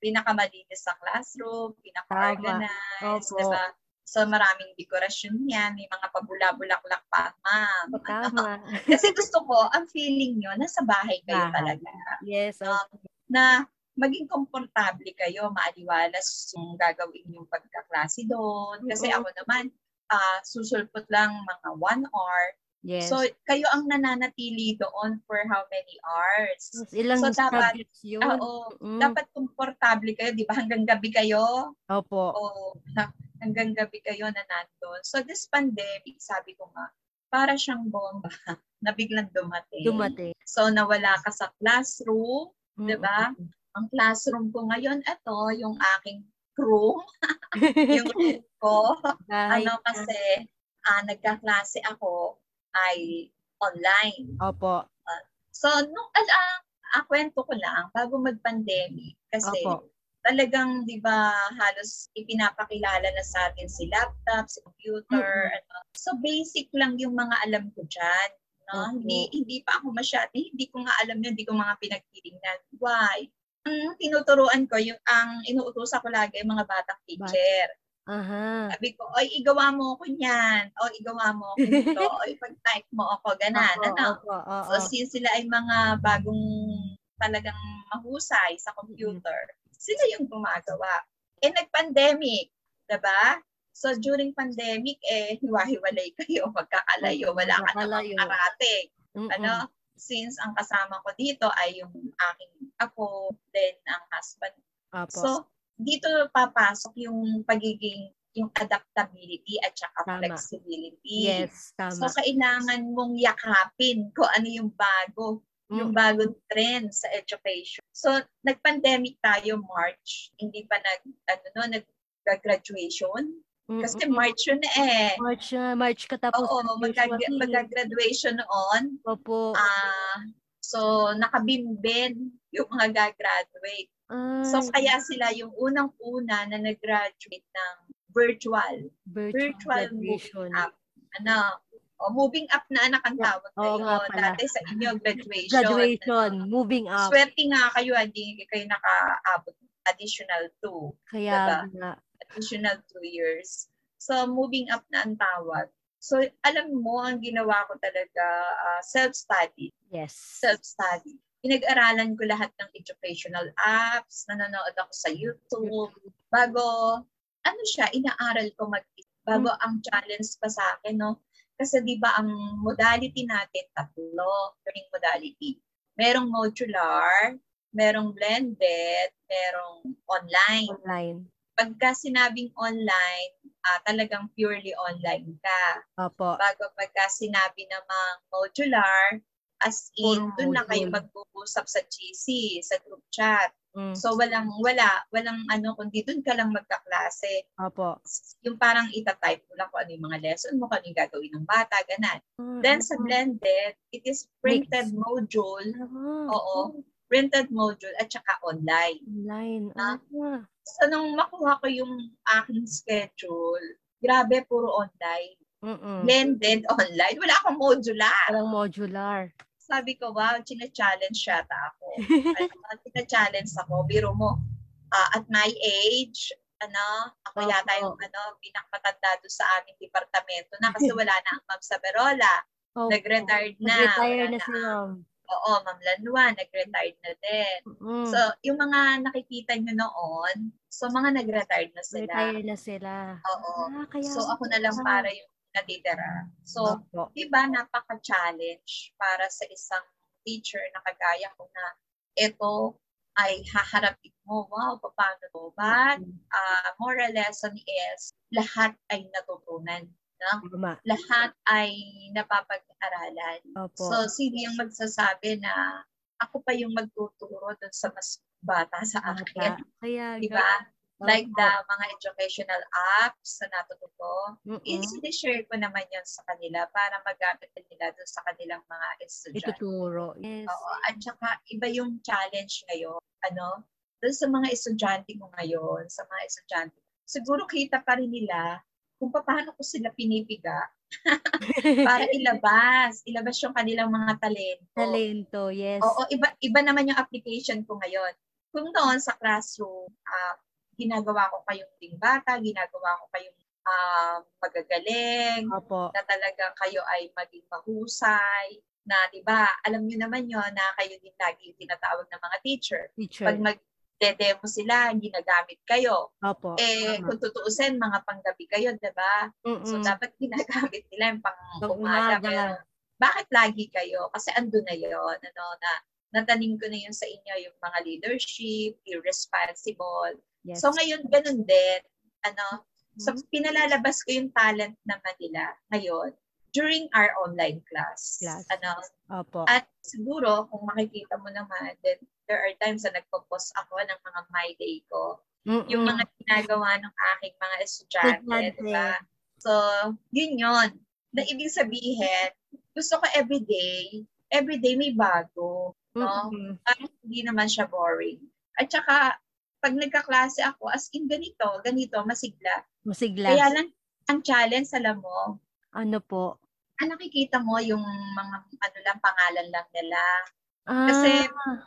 pinakamalinis sa classroom, pinaka-organized, diba? So, maraming dekorasyon yan. May mga pabula-bulaklak pa, ma'am. Ano? Tama. Kasi gusto ko, ang feeling nyo, nasa bahay kayo Bahay. talaga. Yes, Um, opo. na maging komportable kayo, maaliwalas yung gagawin yung pagkaklase doon. Kasi Oo. ako naman, ah susulpot lang mga one hour. Yes. So, kayo ang nananatili doon for how many hours? Ilang so, dapat- yun? Ah, oo. Mm. Dapat komportable kayo, di ba? Hanggang gabi kayo. Opo. O hanggang gabi kayo na nandun. So, this pandemic, sabi ko nga, para siyang bomba na biglang dumating. Dumating. So, nawala ka sa classroom, Mm, di ba? Ang classroom ko ngayon, ito, yung aking crew, yung room ko. Ano kasi, ah nagkaklase ako ay online. Opo. So, nung, ah, ah, ah, kwento ko lang, bago mag-pandemic, kasi Opo. talagang, di ba, halos ipinapakilala na sa atin si laptop, si computer, Mm-mm. ano. So, basic lang yung mga alam ko dyan. No? Opo. Hindi, hindi pa ako masyado, hindi ko nga alam yun, hindi ko mga pinagtitingnan. Why? Ang tinuturuan ko, yung, ang inuutosan ko lagi, yung mga batang teacher. Aha. Sabi ko, oy, igawa mo ako niyan. O, igawa mo ako nito. o, ipag-type mo ako. Ganan. Opo, ano? opo, oo. So, since sila ay mga bagong talagang mahusay sa computer, sila yung gumagawa. Eh, nag-pandemic, 'di ba? So, during pandemic, eh, hiwa-hiwalay kayo, magkakalayo, wala ka namang karating. Ano? Since ang kasama ko dito ay yung aking ako, then ang husband. Opo. So, dito papasok yung pagiging yung adaptability at saka Tama. flexibility. yes, So, tama. kailangan mong yakapin kung ano yung bago, yung Mm. bagong trend sa education. So, nag-pandemic tayo March, hindi pa nag, ano no, nag-graduation. Mm, Kasi. March yun eh. March na, March katapos. Oo, magka- magka-graduation noon. Opo. Ah, so, nakabimbin yung mga gagraduate. So, Ay, kaya sila yung unang-una na nag-graduate ng virtual. virtual, virtual moving up. Ano, o moving up na anak ang tawag ngayon. nga pala. Dati sa inyo, graduation. Graduation, moving up. Swerte nga kayo, hindi kayo nakaabot additional two. Kaya diba? nga. Additional two years. So, moving up na ang tawag. So, alam mo, ang ginawa ko talaga, ah, self-study. Yes. Self-study. Pinag-aralan ko lahat ng educational apps, nanonood ako sa YouTube, bago, ano siya, inaaral ko mag bago ang challenge pa sa akin, no? Kasi di ba ang modality natin, tatlo, learning modality. Merong modular, merong blended, merong online. Online. Pagka sinabing online, ah, talagang purely online ka. Opo. Bago pagka sinabi namang modular, as in, doon na kayo mag-uusap sa GC, sa group chat. Mm. So walang wala, walang ano kundi doon ka lang magkaklase. Opo. Yung parang ita-type mo lang kung ano yung mga lesson mo, kung ano yung gagawin ng bata, ganun. Then sa Mm, blended, it is printed Mix. module, mm. oo, printed module at saka online. Online. Ah. Ah. So nung makuha ko yung aking schedule, grabe puro online. Mm-mm. Blended online, wala akong modular. Parang modular. Sabi ko, wow, china-challenge yata ako. ano, china-challenge ako. Biro mo, ah, at my age, ano, ako Opo. yata yung ano, pinakamatanda doon sa aming departamento na kasi wala na ang Ma'am Saberola. Opo. Nag-retired na. Nag-retire Wala na si Ma'am. Oo, Ma'am Lanwa, nag-retired na din. Mm. So, yung mga nakikita nyo noon, so mga nag-retired na sila. Retire na sila. Oo. Ah, kaya So, ako na lang para yung natitira. So, Opo. diba napaka-challenge para sa isang teacher na kagaya ko na ito ay haharapin mo. Wow, paano to? But, uh, moral lesson is, lahat ay natutunan. No? Tama. Lahat ay napapag-aralan. Opo. So, sino yung magsasabi na ako pa yung magtuturo dun sa mas bata sa akin? Kaya, Diba? Like the mga educational apps na natututo, Mm-mm. i-share ko naman yan sa kanila para magamit din nila doon sa kanilang mga estudyante. Ituturo. Yes. Oo. At saka iba yung challenge ngayon, ano, doon sa mga estudyante ko ngayon, sa mga estudyante, siguro kita pa rin nila kung paano ko sila pinipiga para ilabas, ilabas yung kanilang mga talento. Talento, yes. Oo, iba iba naman yung application ko ngayon. Kung noon sa classroom, ah, ginagawa ko kayong ding bata, ginagawa ko kayong ah, magagaling, Opo. na talagang kayo ay maging mahusay, na 'di ba? Alam niyo naman 'yon na kayo din lagi yung tinatawag ng mga teacher. Teacher. Pag mag-demo sila, ginagamit kayo. Opo. Eh, tama. kung tutuusin, mga panggabi kayo, 'di ba? So, dapat ginagamit nila yung pang umaga. bakit lagi kayo? Kasi andun na yon ano, na natanim ko na yun sa inyo, yung mga leadership, irresponsible. Yes. So, ngayon, ganun din. Ano, so, Mhm. pinalalabas ko yung talent naman nila ngayon during our online class. Class. Ano, Opo. at siguro, kung makikita mo naman, then there are times na nagpo-post ako ng mga my day ko yung Mm-mm. mga ginagawa ng aking mga estudyante, Estudyante. di ba? So, yun yun. Na ibig sabihin, gusto ko everyday, everyday may bago. No? Mm-mm. Parang hindi naman siya boring. At saka, pag nagkaklase ako, as in ganito, ganito, masigla. Masigla. Kaya lang, ang challenge, alam mo, Ano po? ah, nakikita mo yung mga, ano lang, pangalan lang nila. Ah, Kasi,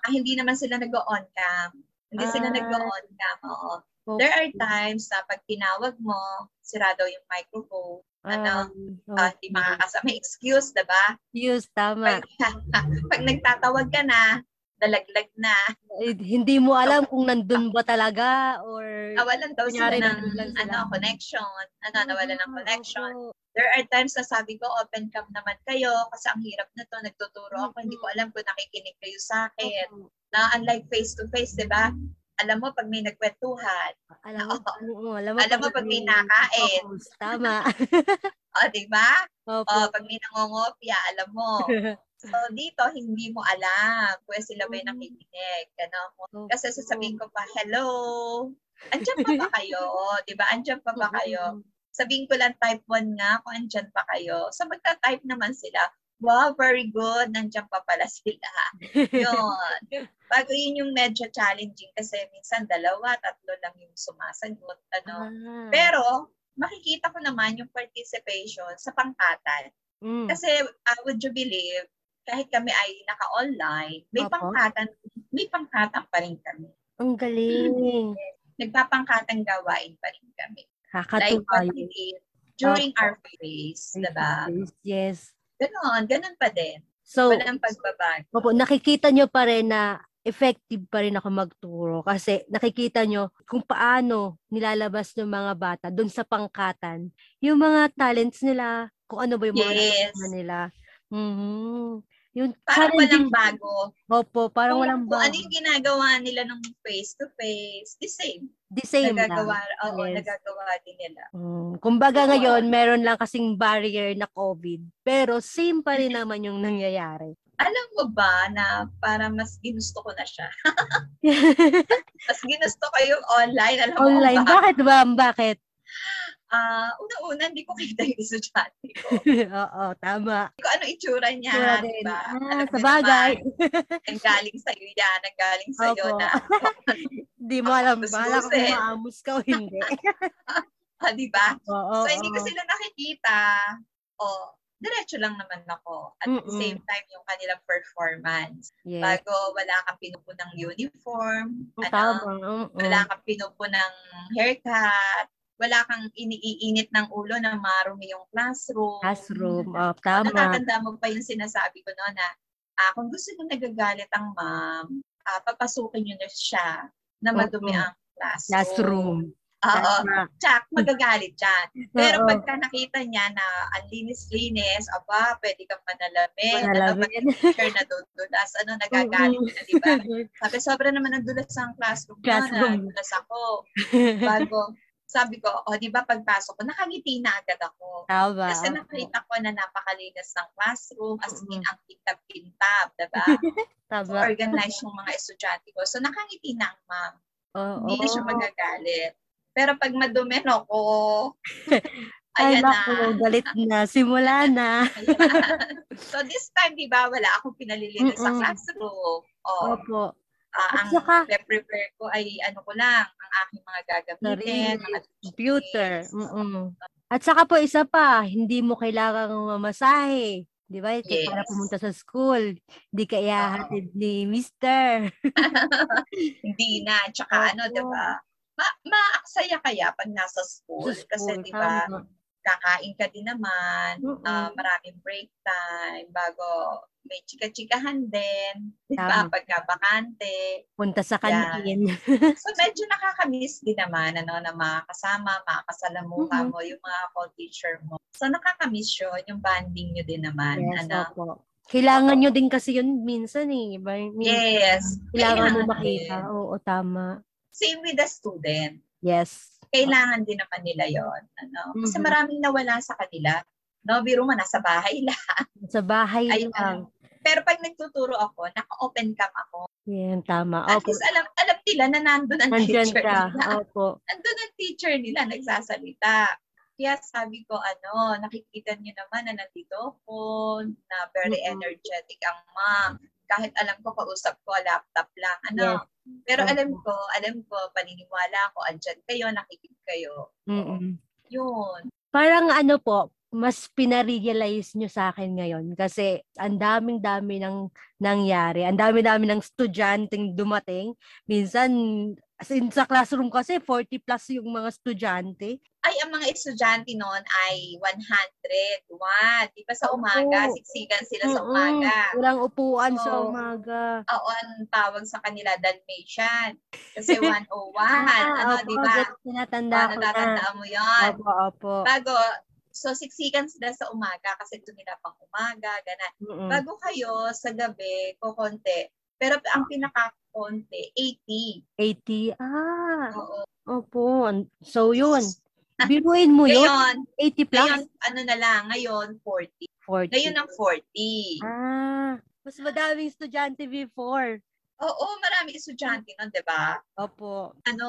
ah, hindi naman sila nag-on cam. Hindi sila Ah. nag-on cam, oo. Okay. There are times na pag tinawag mo, sira daw yung microphone, ano, Um, ah, hindi makakasama excuse, diba? Yes, tama. Pag, pag nagtatawag ka na, dalaglag na, Eh, hindi mo alam kung nandun ba talaga or nawalan daw sila ng ano, connection, ano, nawalan ng Ah, connection. There are times na sabi ko, open cam naman kayo kasi ang hirap na to, nagtuturo ako, hindi ko alam kung nakikinig kayo sa akin. Na unlike face-to-face, di ba? Alam mo, pag may nagkwentuhan, Alam mo, Oo. alam mo, Alam mo, pag may nakain. Tama. o, di ba? Opo. O, pag may nangongopya, alam mo. So, dito, hindi mo alam kung sila ba yung nakikinig. Ano? Kasi sasabihin ko pa, hello, andyan pa ba kayo? Di ba? Andyan pa ba kayo? Sabihin ko lang type 1 nga kung andyan pa kayo. So, magta-type naman sila. Wow, very good. Nandyan pa pala sila. Yun. Bago yun yung medyo challenging kasi minsan dalawa, tatlo lang yung sumasagot. Ano? Ah. Pero, makikita ko naman yung participation sa pangkatan. Mm. Kasi, uh, would you believe, kahit kami ay naka-online, may Opo. pangkatan, may pangkatan pa rin kami. Ang galing. Nagpapangkatang gawain pa rin kami. Like Kakatuwa yun. did during Opo. our phase, diba? Yes. Ganon, ganon pa din. So, Walang pagbabago. Opo, nakikita nyo pa rin na effective pa rin ako magturo kasi nakikita nyo kung paano nilalabas ng mga bata doon sa pangkatan yung mga talents nila, kung ano ba yung mga Yes. nila. Mhm. Yung Parang walang bago. Opo, parang Kung- walang Kung ano bago. yung ginagawa nila nung face-to-face, the same. The same nagagawa, lang. oo, Yes. nagagawa din nila. Mm. Kumbaga ngayon, meron lang kasing barrier na COVID. Pero same pa rin naman yung nangyayari. Alam mo ba na para mas ginusto ko na siya? Mas ginusto ko yung online. Alam mo Online. ba? Bakit ba? Bakit? Ah, una-una, hindi ko kita yung estudyante ko. Oo, tama. Hindi ko ano itsura niya, Tura di din. ba? Ah, Alam sa bagay. Ang galing sa'yo yan, ang galing sa'yo Opo. na. Di mo alam. Bala kung maamos ka o hindi. Ah, di ba? Oo. so, hindi ko sila nakikita. O, diretso lang naman ako. At the Mm-mm. same time, yung kanilang performance. Yes. Bago, wala kang pinupunang uniform. Ang Ano, Tama. wala kang pinupunang haircut. Wala kang iniiinit ng ulo na marumi yung classroom. Classroom. Oh, O, tama. natatanda mo pa yung sinasabi ko noon na ah, kung gusto niyo nagagalit ang ma'am, ah, papasukin niyo na siya na madumi Oo. ang classroom. Classroom. Oo. Tsak, magagalit yan. Pero Oo. pagka nakita niya na ang linis-linis, aba, pwede kang manalamin, ano, Manalamin. teacher na dudulas, ano, nagagalit na, di ba? Sabi, sobra naman ang dulas ang classroom, Classroom. na dulas ako. Bago, sabi ko, o, di ba, pagpasok ko, nakangiti na agad ako. Tama. Kasi nakita ko na napakalinis ng classroom, as in, ang kintab-kintab, diba? So, Tama. organized yung mga estudyante ko. So, nakangiti na ang ma'am. Oo. Hindi na siya magagalit. Pero pag madumi ako, Ay, ayan na. galit na. Simula na. So this time, di ba, wala akong pinalilinis sa Mm-mm. classroom. Oh, Opo. At ang saka- prepare ko ay ano ko lang, ang aking mga gagamitin, mga Computer. Mm-mm. At saka po isa pa, hindi mo kailangang mamasahe. Di ba? Kaya Para Yes. pumunta sa school. Hindi ka ihahatid ni mister. Hindi na. Tsaka ano, Opo. di ba? Ma maaksaya kaya pag nasa school. Sa Kasi school, di ba, kakain ka din naman, ah, maraming break time, bago may chika-chikahan din, di ba, pagka bakante. Punta sa kantin. So medyo nakakamiss din naman, ano, na makakasama, makakasalamuha Mhm. mo yung mga co-teacher mo. So nakakamiss yun, yung banding nyo din naman. Yes, ano. opo. Kailangan nyo din kasi yun minsan eh. Minsan, Yes. Kailangan mo makita. din. Oo, tama. Same with the student. Yes. Kailangan din naman nila yon ano? Kasi Mhm. maraming nawala sa kanila. No, biro mo, nasa bahay lang. Sa bahay Ayun, lang. Pero pag nagtuturo ako, naka-open cam ako. Yan, tama. At Opo. least alam, alam nila na nandun ang Nandyan teacher ka. nila. Opo. Nandun ang teacher nila, nagsasalita. Kaya sabi ko, ano, nakikita niyo naman na nandito ako, na very Mm-mm. energetic ang ma'am. Kahit alam ko, kausap ko, laptop lang. Ano, pero Opo. alam ko, alam ko, paniniwala ko, andyan kayo, nakikinig kayo. Mm-mm. Yun. Parang ano po, mas pinarealize nyo sa akin ngayon kasi ang daming-dami ng nangyari. Ang dami-dami ng estudyanteng dumating. Minsan, as in, sa classroom kasi 40 plus yung mga estudyante. Ay, ang mga estudyante noon ay 100. One. Di ba sa umaga, siksikan sila sa umaga. Walang upuan sa Oo. umaga. Oo, ang tawag sa kanila, Dalmatian. Kasi 101. Ah, ano, di ba? Tinatanda Paano ko na. natatandaan mo yun? Opo, opo. Bago, so siksikan sila sa umaga kasi ito nila pang umaga, ganan. Mm-mm. Bago kayo sa gabi, kukonti. Pero ang pinaka-konti, 80. 80. Ah, Oo. opo. So, yun. Biruin mo yun. Ngayon, 80 plus? ngayon, ano na lang, ngayon, 40. 40. Ngayon ang 40. Ah, mas madaming estudyante before. Oo, marami estudyante nun, di ba? Opo. Ano,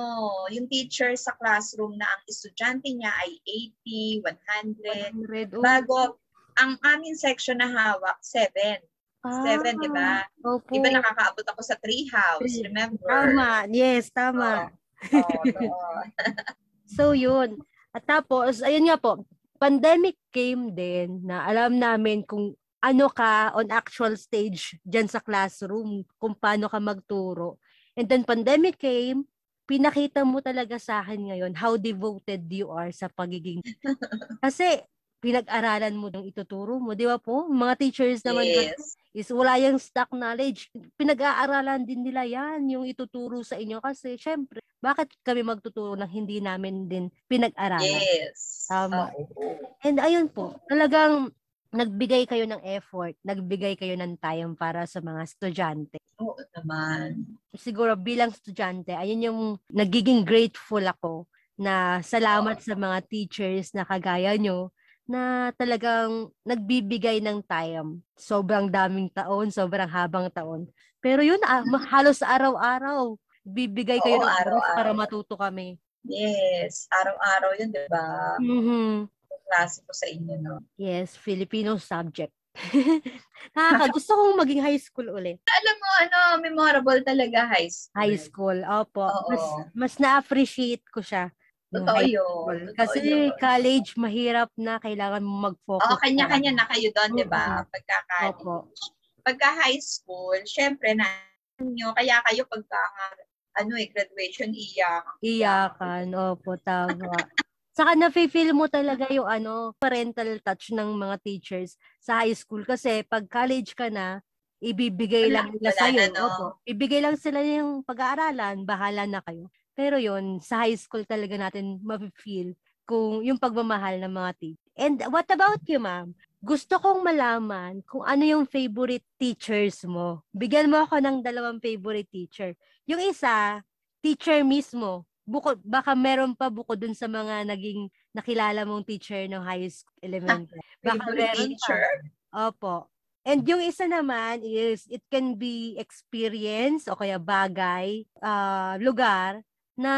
yung teacher sa classroom na ang estudyante niya ay 80, 100. 100. Oh, Bago, ang aming section na hawak, 7. ah, 7, di ba? Opo. Di ba nakakaabot ako sa tree house, remember? Tama. Yes, tama. Oo, doon. So, yun. At tapos, ayun nga po, pandemic came din na alam namin kung ano ka on actual stage dyan sa classroom, kung paano ka magturo. And then pandemic came, pinakita mo talaga sa akin ngayon how devoted you are sa pagiging... Kasi pinag-aralan mo ng ituturo mo, di ba po? Mga teachers naman yes. is wala yung stock knowledge. Pinag-aaralan din nila yan, yung ituturo sa inyo. Kasi, syempre, bakit kami magtuturo ng hindi namin din pinag-aralan? Yes. Tama. Oo. And ayun po, talagang nagbigay kayo ng effort, nagbigay kayo ng time para sa mga estudyante. Oo naman. Siguro bilang estudyante, ayun yung nagiging grateful ako na salamat sa mga teachers na kagaya nyo na talagang nagbibigay ng time. Sobrang daming taon, sobrang habang taon. Pero yun, ah, ma- halos araw-araw, bibigay kayo Oo, ng araw-araw. para matuto kami. Yes. Araw-araw yun, di ba? Mhm. Klase ko sa inyo, no? Yes, Filipino subject. Nakaka, gusto kong maging high school ulit. Alam mo, ano, memorable talaga high school. High school, opo. Oo. Mas, mas na-appreciate ko siya. Totoo yun. Totoo Kasi yun. college, mahirap na. Kailangan mo mag-focus. Oo, kanya-kanya na kayo doon, di ba? Pagka-college. Opo. Pagka high school, syempre na nyo, kaya kayo pagka ano eh, graduation, iyak. Iyakan. Opo, tama. Saka na-feel mo talaga yung ano, parental touch ng mga teachers sa high school. Kasi pag college ka na, ibibigay Wala, lang nila sa'yo. na, no? Opo. Ibigay lang sila yung pag-aaralan, bahala na kayo. Pero yon sa high school talaga natin ma-feel kung yung pagmamahal ng mga teacher. And what about you, ma'am? Gusto kong malaman kung ano yung favorite teachers mo. Bigyan mo ako ng dalawang favorite teacher. Yung isa, teacher mismo. Bukod, baka meron pa bukod dun sa mga naging nakilala mong teacher ng high school, elementary. Baka Favorite meron pa. teacher. Opo. And yung isa naman is it can be experience o kaya bagay, ah, lugar na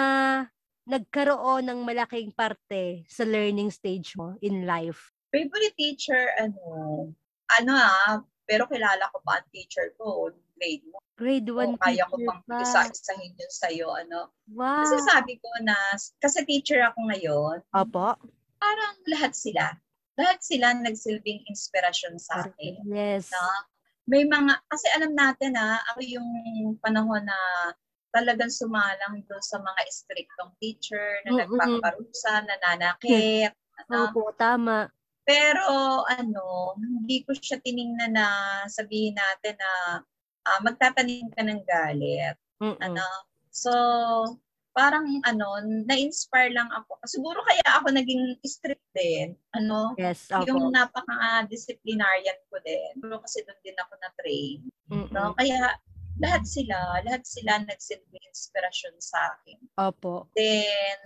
nagkaroon ng malaking parte sa learning stage mo in life? Favorite teacher, ano, ano ah, pero kilala ko pa ang teacher ko, grade mo. Grade 1 So, kaya ko pang pa. isa-isahin yun sa'yo, ano. Wow. Kasi sabi ko na, kasi teacher ako ngayon, Opo. parang lahat sila. Lahat sila nagsilbing inspirasyon sa akin. Yes. No? May mga, kasi alam natin ha, ako yung panahon na talagang sumalang doon sa mga striktong teacher na Mm-mm. nagpaparusa, nananakit. Ano? Opo, tama. Pero ano, hindi ko siya tiningnan na sabihin natin na ah, magtatanim ka ng galit. Mm-mm. Ano? So, parang ano, na-inspire lang ako. Siguro kaya ako naging strict din. Ano? Yes, opo. Yung napaka-disciplinarian ko din. Pero kasi doon din ako na-train. Mm-mm. No? Kaya lahat sila, lahat sila nagsilbi inspirasyon sa akin. Opo. Then,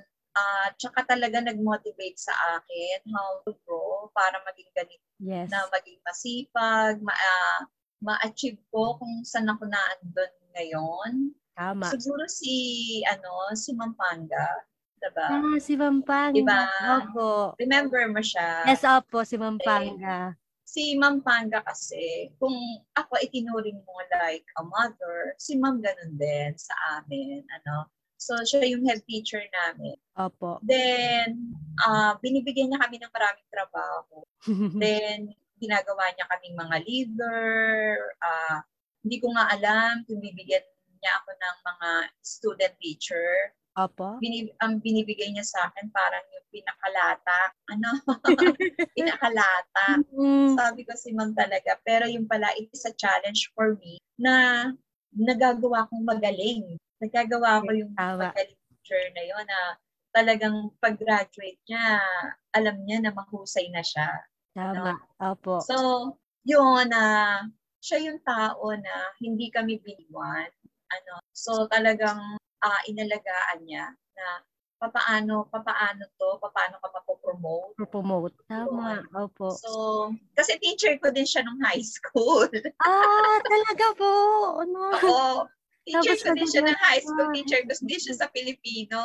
ah tsaka talaga nag-motivate sa akin how to grow para maging ganito Yes. na maging masipag, ma, ah, ma-achieve ko kung saan ako naandun ngayon. Tama. Siguro si, ano, si Mampanga. Diba? Ah, si Pampanga. Diba? Opo. Remember mo siya? Yes, opo, si Pampanga. Si Mampanga kasi, kung ako itinuring mo like a mother, si Ma'am ganun din sa amin. Ano? So, siya yung head teacher namin. Opo. Then, ah binibigyan niya kami ng maraming trabaho. Then, ginagawa niya kaming mga leader. ah hindi ko nga alam kung bibigyan niya ako ng mga student teacher. Opo. Binib- ang binibigay niya sa akin parang yung pinakalata. Ano? pinakalata. Mm, Sabi ko si ma'am talaga. Pero yung pala, it is a challenge for me na nagagawa kong magaling. Nagagawa ko yung teacher na yun na talagang pag-graduate niya, alam niya na mahusay na siya. Tama. Opo. So, yun na siya yung tao na hindi kami biniwan. Ano, so talagang ah, inalagaan niya na papaano, papaano to, papaano ka mapopromote. Promote. Tama. Opo. So, kasi teacher ko din siya nung high school. Ah, talaga po. Ano? Oo. Teacher Tapos ng high school. nag-graduate. Teacher ko din siya sa Pilipino.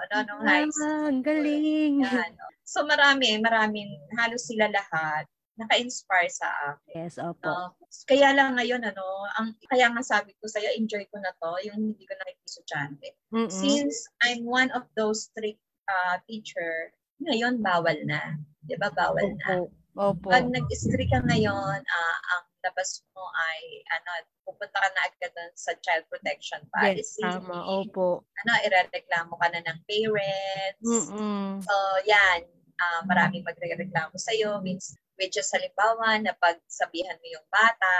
Ano, nung high school. Ah, ang galing. Yan, no? So marami, maraming, halos sila lahat, naka-inspire sa akin. Yes, opo. No? Kaya lang ngayon, ano, ang, kaya nga sabi ko sa'yo, enjoy ko na to, yung hindi ko nakikisosyante. Mm-mm. Since I'm one of those strict uh, teacher, ngayon bawal na. Di ba? Bawal na. Opo. Opo. Pag nag-strict ka ngayon, ah, ang labas mo ay, ano, pupunta ka na agad doon sa child protection Yes, policy. tama. Opo. Ano, irereklamo ka na ng parents. Mm-mm. So, yan. ah maraming magre-reklamo sa'yo. Means, which is halimbawa, na pagsabihan mo yung bata,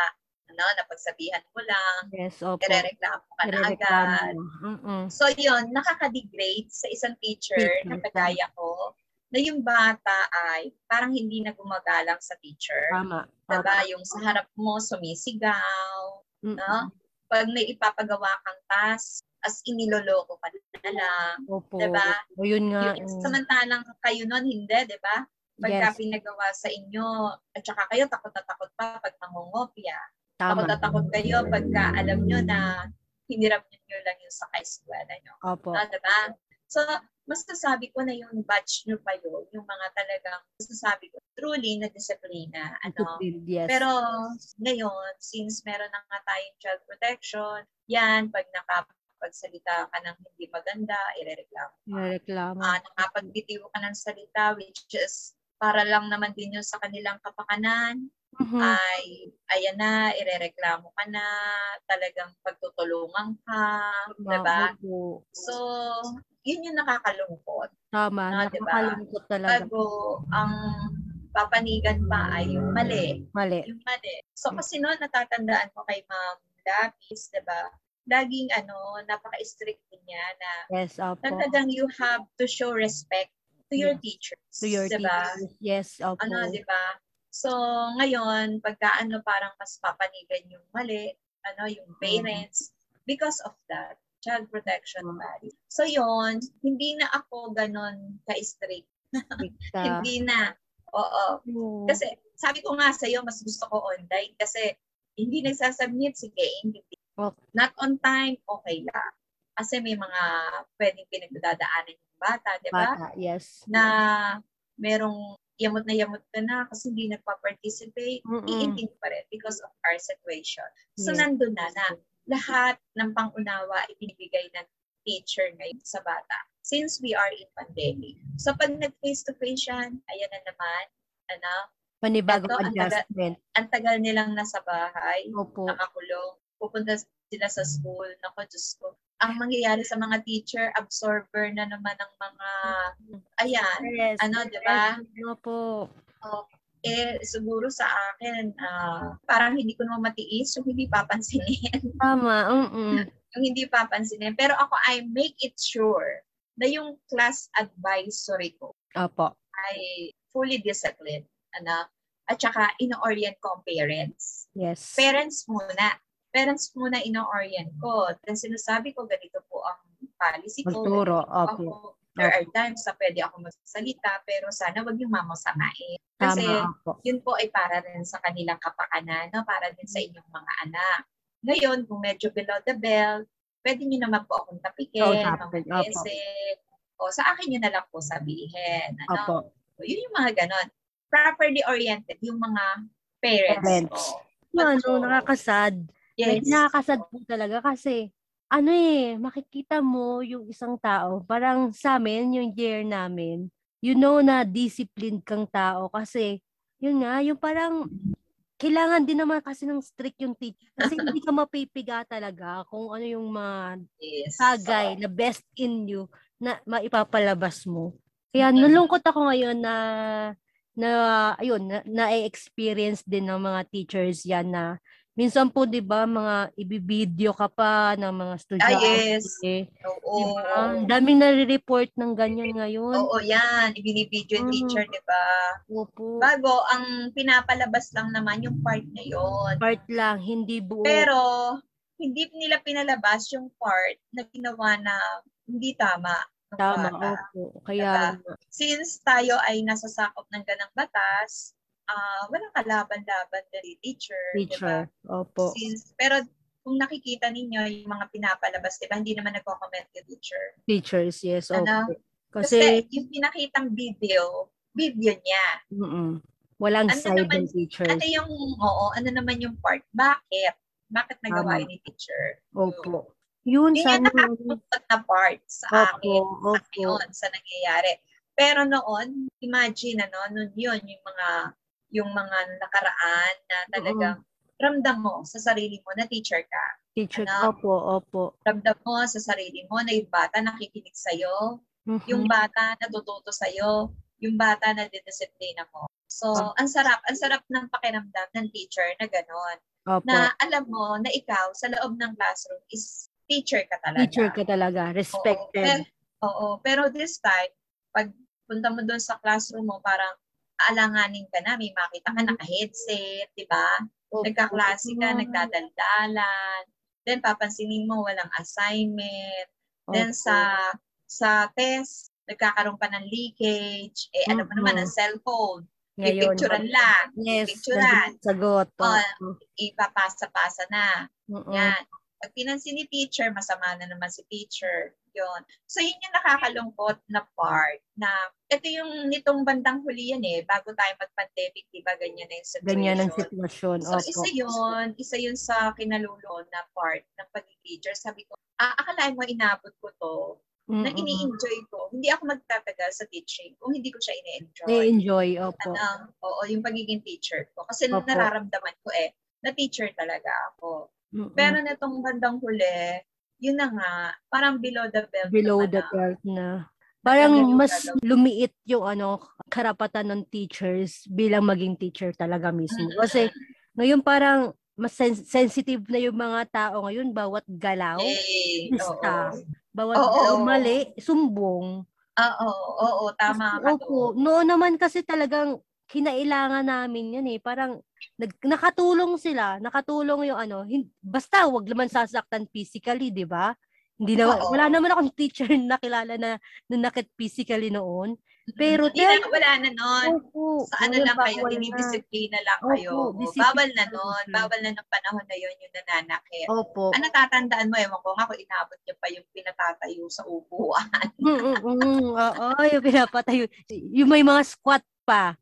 ano, na pagsabihan mo lang, Yes, opo. irereklamo ka na agad. Irereklamo. Mm-mm. So, yun, nakaka-degrade sa isang teacher na kagaya ko, na yung bata ay parang hindi na gumagalang sa teacher. Tama. Diba? Yung sa harap mo, sumisigaw. Mm-mm. No? Pag may ipapagawa kang task, as iniloloko ka na lang. Opo. Diba? O yun nga. Yung, mm. samantalang kayo nun, hindi, di ba? Pagka Yes, pinagawa sa inyo, at saka kayo takot na takot pa pag mangungopia. tama. Takot na takot kayo pagka alam nyo na hiniram nyo lang yung sa eskwela nyo. Opo. Ah, diba? So, masasabi ko na yung batch nyo pa yun, yung mga talagang, masasabi ko, truly na disiplina. Ano, Yes. pero ngayon, since meron na nga tayong child protection, yan, pag nakapagsalita ka ng hindi maganda, irereklamo ka. Nireklamo. Ah, nakapagbitiw ka ng salita, which is para lang naman din yun sa kanilang kapakanan, Mhm. ay, ayan na, irereklamo ka na, talagang pagtutulungan ka, diba? So, yun yung nakakalungkot. Tama. Ah, diba? Nakakalungkot talaga. Bago ang papanigan pa ay yung mali. Mali. Yung mali. So kasi noon natatandaan ko kay Ma'am Lapis, 'di ba? Laging ano, napaka-strict niya na Yes, opo. talagang you have to show respect to your Yes. teachers. To your 'di ba? teachers. Yes, opo. Ano, 'di ba? So ngayon, pagka ano parang mas papanigan yung mali, ano, yung parents because of that child protection Mm. body. So yon, hindi na ako ganon ka-strict. Hindi na. Oo. Oo. Kasi sabi ko nga sa'yo, mas gusto ko online kasi hindi nagsasubmit, sige, hindi. Okay. Not on time, okay lang. Kasi may mga pwedeng pinagdadaanan yung bata, di ba? Bata, yes. Na merong yamot na yamot ka na kasi hindi nagpa-participate, Mm-mm. pa rin because of our situation. So, Yes. nandun na na lahat ng pangunawa ibinibigay ng teacher ngayon sa bata since we are in pandemic. So, pag nag-face-to-face yan, ayan na naman, ano, Panibagong Ito, ang taga- adjustment. ang tagal nilang nasa bahay, Opo. nakakulong, pupunta sila sa school, naku, Diyos ko. Ang mangyayari sa mga teacher, absorber na naman ng mga, ayan, Yes. ano, di ba? Opo. Eh, siguro sa akin, ah, parang hindi ko naman matiis yung hindi papansinin. Tama. Yung hindi papansinin. Pero ako, I make it sure na yung class advisory ko Opo. ay fully disciplined. Ano? At saka, ino-orient ko ang parents. Yes. Parents muna. Parents muna ino-orient ko. Then sinasabi ko, ganito po ang policy ko. Magturo. Opo. There are times na pwede ako magsalita, pero sana wag yung mamasamain. Kasi Tama. Yun po ay para rin sa kanilang kapakanan, no? para din sa inyong mga anak. Ngayon, kung medyo below the belt, pwede nyo naman po akong tapikin, opo. message. O sa akin nyo na lang po sabihin. Ano? Opo. So, yun yung mga ganon. Properly oriented, yung mga parents. Parents. ko. Ano, So, nakakasad. Yes. Nakakasad po talaga kasi ano eh, makikita mo yung isang tao, parang sa amin, yung year namin, you know na disciplined kang tao kasi, yun nga, yung parang, kailangan din naman kasi ng strict yung teacher. Kasi hindi ka mapipiga talaga kung ano yung mga Yes. bagay na best in you na maipapalabas mo. Kaya nalungkot ako ngayon na na ayun na, na-experience din ng mga teachers yan na minsan po 'di ba mga ibibideo ka pa ng mga Ah, estudyante. yes. Di Oo. ba? Ang daming nare-report ng ganyan ngayon. Oo, yan. Ibinibideo yung Mhm. teacher, di ba? Opo. Bago, ang pinapalabas lang naman yung part na yon. Part lang, hindi buo. Pero, hindi nila pinalabas yung part na ginawa na hindi tama. Tama, opo. Kaya, Since tayo ay nasa sakop ng ganang batas, ah walang kalaban-laban dari teacher. teacher. ba? Opo. Since, pero kung nakikita ninyo yung mga pinapalabas, di ba, hindi naman nagko-comment yung teacher. Teachers, yes. Opo. Ano? Kasi, Kasi, yung pinakitang video, video niya. mm walang Ano side naman- ng teachers. Ano yung, oo, ano naman yung part? Bakit? Bakit nagawa yun ni teacher? Opo. Yun, Yun sa yung nakakapagod na part sa akin. Opo, Sa opo. ngayon, sa nangyayari. Pero noon, imagine, ano, noon yun, yung mga, yung mga nakaraan na talagang ramdam mo sa sarili mo na teacher ka. Teacher, ano? opo, opo. Ramdam mo sa sarili mo na yung bata nakikinig sa'yo, Mhm. yung bata natututo sa'yo, yung bata na didisiplina mo. So, ang sarap, ang sarap ng pakiramdam ng teacher na gano'n. Opo. Na alam mo na ikaw sa loob ng classroom is teacher ka talaga. Teacher ka talaga. Oo, Respected. pero, oo, pero this time, pag punta mo doon sa classroom mo, parang aalanganin ka na, may makita ka naka-headset, di ba? Nagkaklase ka, nagdadaldalan. Then papansinin mo walang assignment. Then Opo. sa sa test, nagkakaroon pa ng leakage. Eh, alam mo naman, ang cellphone. Ngayon. Pipicturan lang. Yes. Picturean. Sagot. Oh. Ipapasa-pasa na. Mm-mm. Yan. Pag pinansin ni teacher, masama na naman si teacher. Yon. So, yun yung nakakalungkot na part na ito yung nitong bandang huli yan eh. Bago tayo mag-pandemic, di ba ganyan na yung situation. Ganyan ang sitwasyon. So, Opo. isa yun. Isa yun sa kinalulon na part ng pagiging teacher. Sabi ko, ah, akalain mo inabot ko to na Mm-mm. ini-enjoy ko. Hindi ako magtatagal sa teaching kung hindi ko siya ini-enjoy. Na-enjoy. Opo. Ano, oo, yung pagiging teacher ko. Kasi Opo. nararamdaman ko eh, na teacher talaga ako. Mm-mm. Pero netong bandang huli, yun na nga, parang below the belt. below the na. belt na. Parang mas lumiit yung ano karapatan ng teachers bilang maging teacher talaga mismo. Kasi ngayon parang mas sen- sensitive na yung mga tao ngayon bawat galaw, Eh, oo. bawat Oo. galaw mali, sumbong. Ah, Oo, oo, tama ka Opo, noon naman kasi talagang kinailangan namin yan eh. Parang nag, nakatulong sila, nakatulong yung ano, hin- basta wag naman sasaktan physically, 'di ba? Hindi na, wala naman akong teacher na kilala na nanakit physically noon. Pero Hindi na, wala na nun. Opo, Sa ano lang kayo, dinidisiplina lang Opo, kayo. O, disiplina bawal na siya. Bawal na ng panahon na yun yung nananakit. Opo. Ano tatandaan mo, ewan ko nga kung inabot niya pa yung pinatatayo sa upuan. Mm, mm, mm. Oo, yung pinapatayo. Yung may mga squat pa.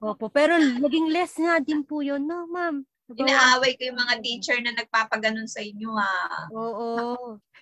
Opo. Pero naging less nga din po yun, no, ma'am? Nabawa- Inaaway ko yung mga teacher na nagpapaganon sa inyo ah. Oo.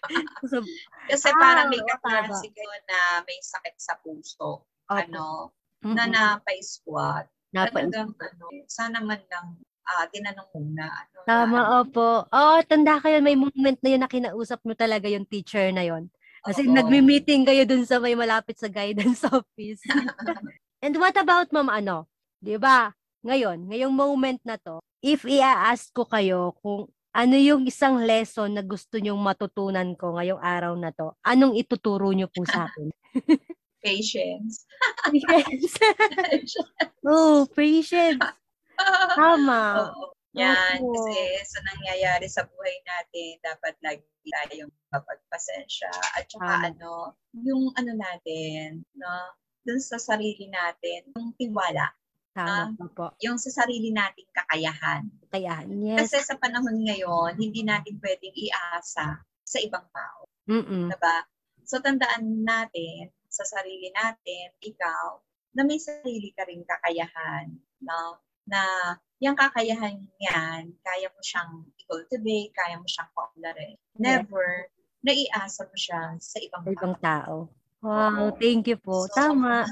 Kasi Ah, parang may kaklase kayo na may sakit sa puso. opo. Ano, Mm-mm. na napay-squat. Napa- Talagang ano, sana man lang ah, tinanong muna. Ano, Tama, na, opo. Oo, tanda ko yun. May moment na yun na kinausap mo talaga yung teacher na yun. Kasi nagmi-meeting kayo dun sa may malapit sa guidance office. And what about ma'am ano? 'Di ba? Ngayon, ngayong moment na to, if i-ask ko kayo kung ano yung isang lesson na gusto nyong matutunan ko ngayong araw na to, anong ituturo nyo po sa akin? patience. Patience. oh, patience. Tama. Oo. Yan, Opo. kasi sa nangyayari sa buhay natin, dapat lagi tayong kapagpasensya. At saka ano, yung ano natin, no, dun sa sarili natin, yung tiwala, Tama po po. yung sa sarili nating kakayahan. Kaya, yes. Kasi sa panahon ngayon, hindi natin pwedeng iasa sa ibang tao. Mm-mm. Diba? So, tandaan natin sa sarili natin, ikaw, na may sarili ka ring kakayahan. No? Na yung kakayahan yan, kaya mo siyang i-cultivate, kaya mo siyang paularin. Never, naiasa mo siya sa ibang ibang tao. tao. Wow, thank you po. So, Tama.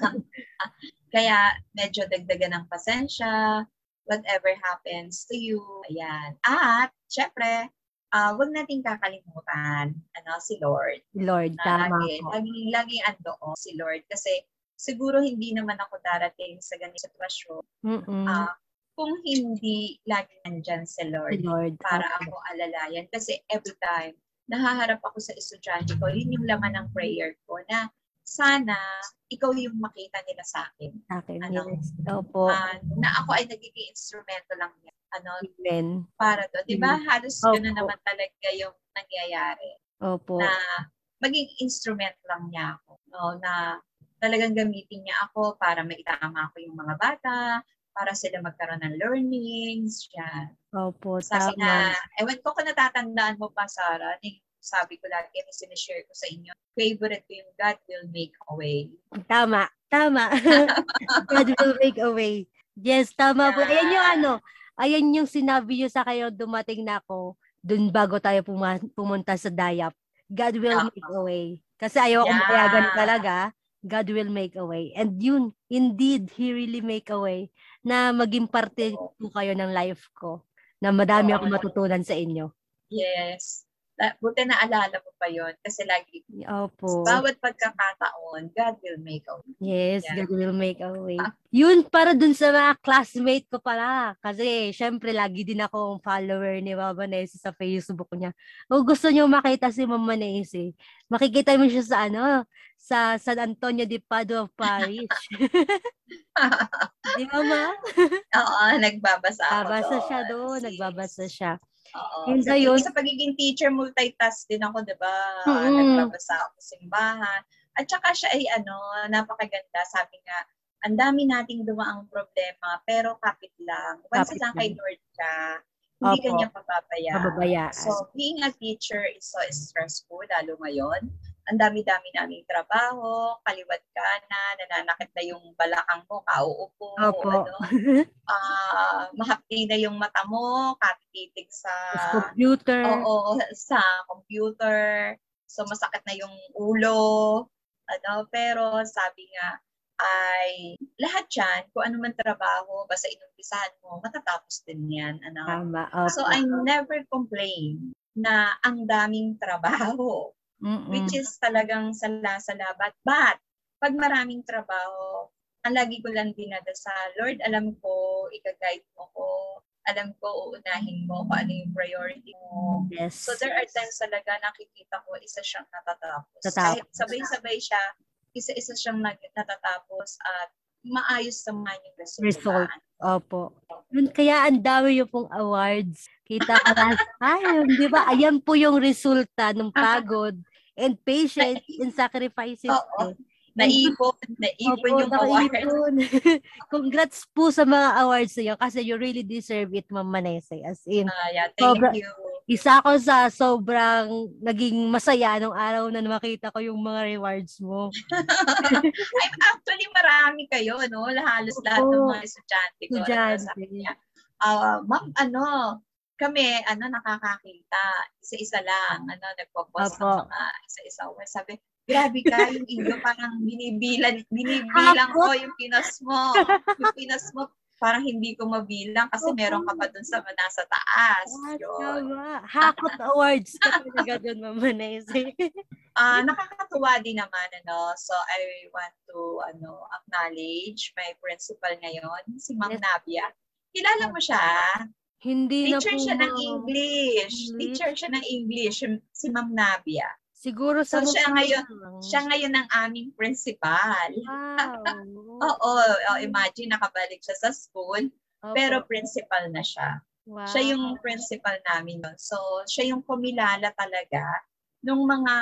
Kaya medyo dagdagan ng pasensya, whatever happens to you. Ayan. At, syempre, uh, wag nating kakalimutan ano, si Lord. Lord, na tama lagi, po. laging, laging andoon si Lord. Kasi siguro hindi naman ako darating sa ganitong sitwasyon Mm-mm. ah, kung hindi lagi nandyan si Si Lord Lord. para Opo. ako alalayan. Kasi every time nahaharap ako sa estudyante ko, yun yung laman ng prayer ko na sana ikaw yung makita nila sa akin. Akin, ano, yes. Opo. Ah, na ako ay nagiging instrumento lang niya. Ano, Amen. para doon. Di ba? Halos Opo. gano'n naman talaga yung nangyayari Opo. na maging instrument lang niya ako. No? Na talagang gamitin niya ako para maitama ko yung mga bata, para sila magkaroon ng learnings, yan. Opo, Sabi tama. na, ewan ko kung natatandaan mo pa, Sarah, yung sabi ko lagi, yung sinishare ko sa inyo, favorite ko yung God will make a way. Tama. Tama. God will make a way. Yes, tama po. Ayan yung ano, ayan yung sinabi nyo sa kayo dumating na ako dun bago tayo puma- pumunta sa Dayap. God will Ah. make a way. Kasi ayaw Yeah. yeah. payagan talaga. God will make a way. And yun, indeed, He really make a way na maging parte po kayo ng life ko. Na madami Oo. akong matutunan sa inyo. Yes. La- Buti na alala mo pa yon kasi lagi, Opo. bawat pagkakataon, God will make a way. Yes, Yeah. God will make a way. Ah. Yun para dun sa mga classmate ko pala. Kasi syempre lagi din akong follower ni Mama Nessie sa Facebook niya. O gusto niyo makita si Mama Nessie, makikita mo siya sa ano, sa San Antonio de Padua Parish. Di ba ma? Oo, nagbabasa ako Nagbabasa siya doon, nagbabasa siya. Oo. And Sa, ayun- sa pagiging teacher, multitask din ako, di ba? Mm-mm. Nagbabasa ako sa simbahan. At saka siya ay ano, napakaganda. Sabi nga, ang dami nating dumaang problema, pero kapit lang. Once Kapit lang kay. Lord ka, hindi Opo. ka niya papabayaan. Pababayaan. So, being a teacher is so stressful, lalo ngayon. Ang dami-dami naming trabaho, kaliwat ka na, nananakit na yung balakang mo, kauupo, Opo. ano, ah mahapdi na yung mata mo, katitig sa, Sa computer. oo, sa computer, so masakit na yung ulo, ano, pero sabi nga, ay lahat yan, kung ano man trabaho, basta inumpisahan mo, matatapos din yan. Ano? Tama. Opo. So I never complain na ang daming trabaho, Mm-mm. which is talagang sala-salabat. But, pag maraming trabaho, ang lagi ko lang dinadasal, Lord, alam ko, ika-guide mo ko, alam ko, uunahin mo kung ano yung priority mo. yes. So there are times talaga nakikita ko, isa siyang natatapos. Tatapos. Kahit sabay-sabay siya, isa-isa siyang natatapos at maayos naman yung resulta. Result. Opo. Kaya ang dami yung pong awards. Kita ka na, ay, di ba? Ayan po yung resulta ng pagod. And patience and sacrifices. Oo. Naipon, naipon Opo, yung award. Congrats po sa mga awards niyo kasi you really deserve it, Ma'am Manese. As in, Ah, yeah, thank Sobra- you. isa ako sa sobrang naging masaya nung araw na makita ko yung mga rewards mo. Ay, actually, marami kayo, no? Halos lahat ng mga estudyante ko. Estudyante. ah, ma'am, ano, kami, ano, nakakakita. Isa-isa lang, ano, nagpo-post ng mga isa-isa. Well, sabi, grabe ka, yung inyo parang binibilan, binibilang ko yung pinas mo. Yung pinas mo, parang hindi ko mabilang kasi Opo. meron ka pa dun sa nasa taas. Yun. Hakot awards ka talaga dun, Ma'am Manese. Ah, nakakatuwa din naman ano. So I want to ano acknowledge my principal ngayon, si Ma'am Yes. Nabia. Kilala mo siya? Hindi na Teacher po, siya ng. English. English. Teacher siya ng English, si Ma'am Nabia. Siguro sa So, siya ngayon- lang. Siya ngayon ang aming principal. Wow. Oo, oh, imagine nakabalik siya sa school, Opo. pero principal na siya. wow. Siya yung principal namin. So, siya yung kumilala talaga nung mga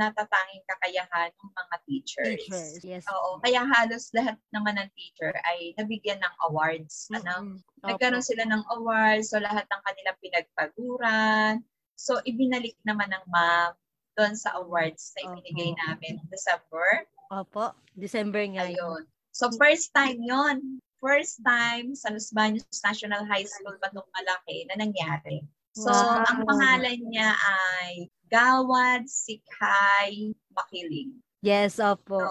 natatanging kakayahan ng mga teachers. teachers. Yes. Oo, kaya halos lahat naman ng teacher ay nabigyan ng awards. Ano? Mm-mm. Nagkaroon sila ng awards, so lahat ng kanilang pinagpaguran. So, ibinalik naman ng ma'am doon sa awards na ibinigay Opo. namin December. Opo. December nga yun. Ayun. So, first time yon First time sa Los Baños National High School Batong Malaki na nangyari. So, Wow. ang pangalan niya ay Gawad Sikhay Makiling. Yes, opo. So,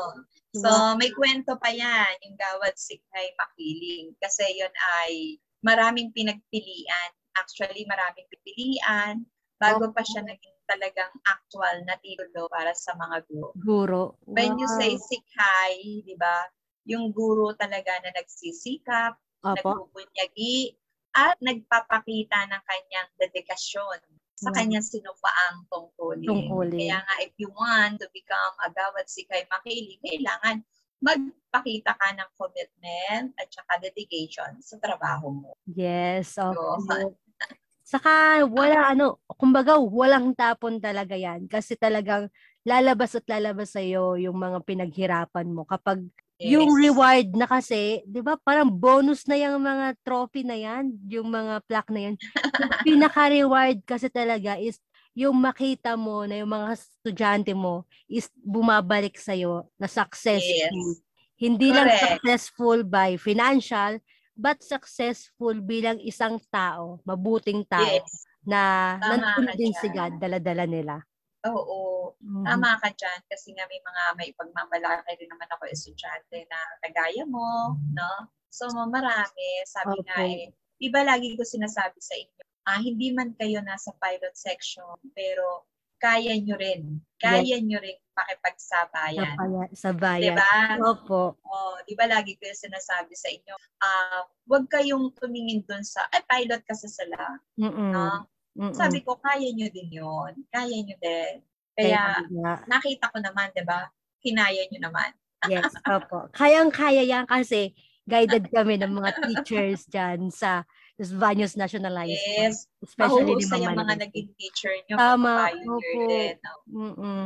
so, may kwento pa yan, yung Gawad Sikhay Makiling. Kasi yun ay maraming pinagpilian. Actually, maraming pipilian bago pa siya naging talagang actual na titulo para sa mga guro. Guro. When you Wow. say Sikhay, di ba, yung guro talaga na nagsisikap, Opo. nagbubunyagi, at nagpapakita ng kanyang dedikasyon sa Mm. kanyang sinumpaang tungkulin. Tungkulin. Kaya nga, if you want to become a Gawad Sikay Makili, kailangan magpakita ka ng commitment at saka dedication sa trabaho mo. Yes, opo. Yun. Saka wala ano, kumbaga walang tapon talaga yan kasi talagang lalabas at lalabas sa yung mga pinaghirapan mo kapag yung Yes. reward na kasi, 'di ba? Parang bonus na yung mga trophy na yan, yung mga plaque na yan. Yung pinaka-reward kasi talaga is yung makita mo na yung mga estudyante mo is bumabalik sa na successful. Yes. Hindi lang Correct. successful by financial, but successful bilang isang tao, mabuting tao Yes. na Tama nandun din si. God, dala-dala nila. Oo. Mhm. Tama ka dyan kasi nga may mga may pagmamalaki rin naman ako estudyante na kagaya mo, no? So marami, sabi nga Opo. eh, di ba lagi ko sinasabi sa inyo, ah, hindi man kayo nasa pilot section, pero kaya nyo rin, kaya nyo rin Sa, makipagsabayan. paya- sa Di bayan. ba? Opo. Oh, di ba lagi ko yung sinasabi sa inyo, ah, huwag kayong tumingin dun sa, ay, pilot kasi sila, Mm-mm. no? Mm-mm. Sabi ko, kaya nyo din yon Kaya nyo din. Kaya, nakita ko naman, di ba? Kinaya nyo naman. Yes, opo. Kayang-kaya yan kasi guided kami ng mga teachers dyan sa Los Baños National High School. Yes. Especially ni Mama mga naging teacher nyo. Tama, opo. din, no? Mm-mm.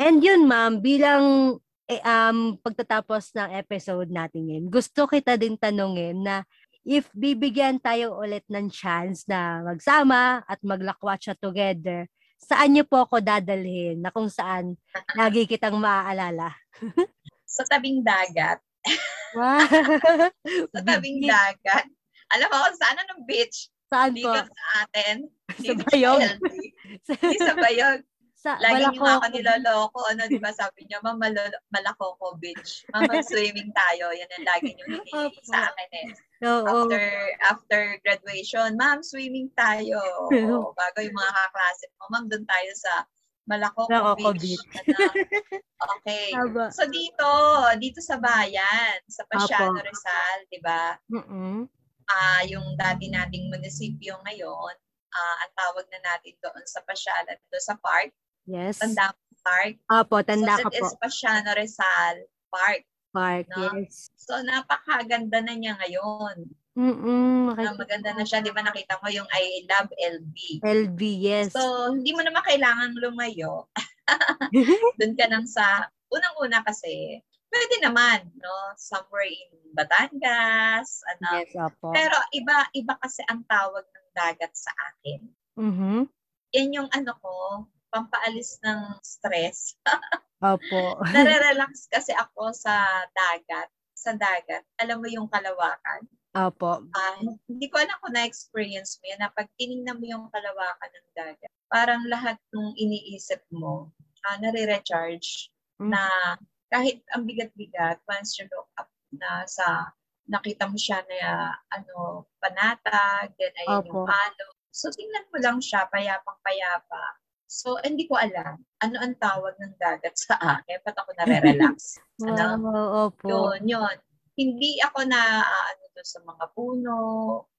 And yun, ma'am, bilang eh, um, pagtatapos ng episode natin yun, gusto kita din tanungin na if bibigyan tayo ulit ng chance na magsama at maglakwatsa together, saan niyo po ako dadalhin na kung saan lagi kitang maaalala? Sa tabing dagat. Wow! Sa tabing dagat. Alam mo kung saan? Anong beach? Saan Dito po? sa atin. Sa Dito Bayog. LB. Hindi sa Bayog. Sa Lagi niyo nga ako niloloko. Ano, di ba sabi niyo, Ma'am, Malolo- Malakoko Beach. Ma'am, mag-swimming tayo. Yan ang lagi niyo hinihingi sa akin eh. Oo. After after graduation, Ma'am, swimming tayo. Oo, bago yung mga kaklase mo, Ma'am, doon tayo sa Malakoko Beach. Okay. Tama. So dito, dito sa bayan, sa Pasiano Apo. Rizal, 'di ba? Mm-mm. Ah, yung dati nating munisipyo ngayon, ah ang tawag na natin doon sa Pasiano, doon sa park, Yes. Tandang Park. Apo, tanda so ka it po. is Pasiano Rizal Park. Park, no? yes. So napakaganda na niya ngayon. Mm-mm. Ah, maganda na siya, 'di ba nakita mo yung I Love LB. LB, yes. So hindi mo naman kailangan lumayo. Doon ka nang sa, unang-una kasi, pwede naman, no? Somewhere in Batangas, ano. Yes, opo. Pero iba, iba kasi ang tawag ng dagat sa akin. Mhm. Yan yung ano ko, pampaalis ng stress. Opo. Nare-relax kasi ako sa dagat. Sa dagat, alam mo yung kalawakan. Opo. Ah, hindi ko alam kung na-experience mo yan na pag tinignan mo yung kalawakan ng dagat, parang lahat ng iniisip mo, ah, nare-recharge Mm. na kahit ang bigat-bigat, once you look up na sa nakita mo siya na ano, panatag, then ayan yung Opo. palo. So, tingnan mo lang siya, payapang-payapa. So, hindi ko alam ano ang tawag ng dagat sa akin. Ba't ako nare-relax? ano? Wow, opo. Yun, yun. Hindi ako na ah, ano doon sa mga puno.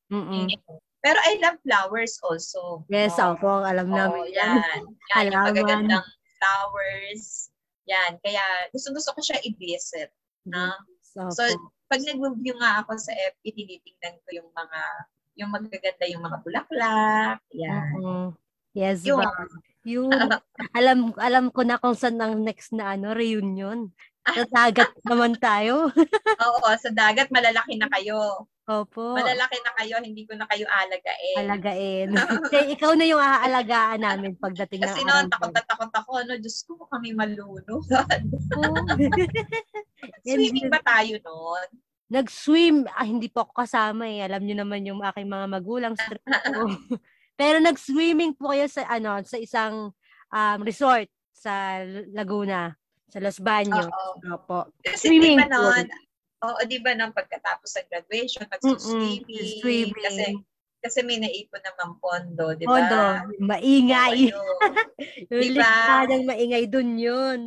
Mm-mm. Pero I love flowers also. Yes, no? opo. Alam Oo, namin yan. yan. Yan, yung magagandang flowers. Yan, kaya gusto-gusto ko siya i-visit. Na? Opo. So, pag nag-review nga ako sa FB, tinitingnan ko yung mga, yung magaganda yung mga bulaklak. Yan. Mm-mm. Yes, Yung, ba? Yun. alam alam ko na kung saan ang next na ano reunion. Sa dagat naman tayo. oo, sa dagat, malalaki na kayo. Opo. Malalaki na kayo, hindi ko na kayo alagain. Alagain. Kaya ikaw na yung aalagaan namin pagdating ng Kasi noon, takot na takot ako. No, Diyos ko, kami malunod. Swimming ba tayo noon? Nag-swim. Ah, hindi po ako kasama eh. Alam niyo naman yung aking mga magulang. strict. Pero nag-swimming po kayo sa ano sa isang um, resort sa Laguna, sa Los Baños. Oo. Opo. Kasi Swimming di ba noon, oo, di ba noon pagkatapos ng graduation, magsuswimming. Mm-mm, swimming. Kasi, kasi may naipon naman pondo, di ba? Pondo, maingay. Oo, yun. Yung Diba? ng maingay dun yun.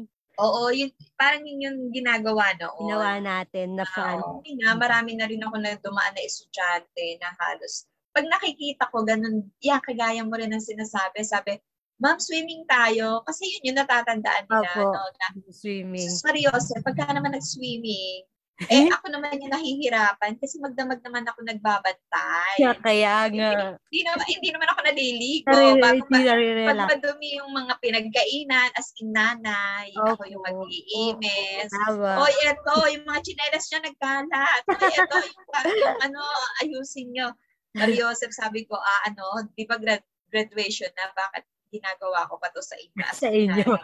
Oo, yun, parang yun yung ginagawa noon. Ginawa natin na fan. Oo. Nga, marami na rin ako na dumaan na estudyante na halos, pag nakikita ko ganun, yeah, kagaya mo rin ang sinasabi, sabi, ma'am, swimming tayo. Kasi yun yung natatandaan nila, Opo. no, na Swimming. Sus Mariose, pagka naman nag-swimming, eh ako naman yung nahihirapan kasi magdamag naman ako nagbabantay. Kaya, kaya nga. Hindi naman, hindi naman ako naliligo. Bago Hindi pa, pag nare-relax. madumi yung mga pinagkainan, as in nanay, ako yung mag-iimis. Oy, eto, yung mga chinelas niya nagkalat. Oy, eto, yung, yung ano, ayusin nyo. Mariosep, sabi ko, ah, ano, di ba grad- graduation na, bakit ginagawa ko pa to sa inyo? Sa in, inyo.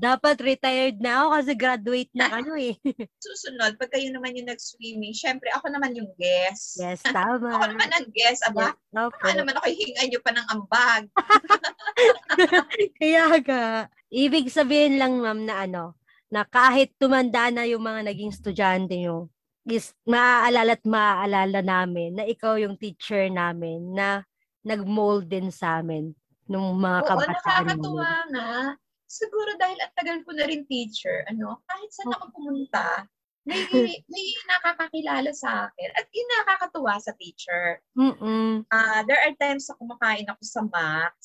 dapat retired na ako kasi graduate na kayo eh. susunod, pag kayo naman yung nag-swimming, syempre ako naman yung guest. Yes, Ako tama. naman ang guest, aba, Yes, opo. baka naman ako hihingan nyo pa ng ambag. Kaya nga, ibig sabihin lang ma'am na ano, na kahit tumanda na yung mga naging estudyante nyo, is maaalala at maaalala namin na ikaw yung teacher namin na nag-mold din sa amin nung mga Oo, kabataan nakakatuwa namin. na. Siguro dahil ang tagal ko na rin teacher, ano, kahit saan ako pumunta, may, may nakakakilala sa akin. At yun nakakatuwa sa teacher. Mm-mm. Ah, there are times na kumakain ako sa Max.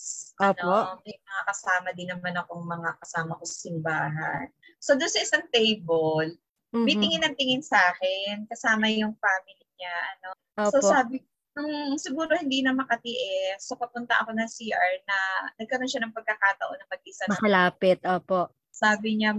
Opo. Ano, may mga kasama din naman akong mga kasama ko sa simbahan. So, doon sa isang table, may Mhm. tingin ng tingin sa akin, kasama yung family niya. Ano. So, Opo. sabi nung siguro hindi na makatiis, so papunta ako ng CR na nagkaroon siya ng pagkakataon na mag-isa na. Makalapit, opo. Sabi niya,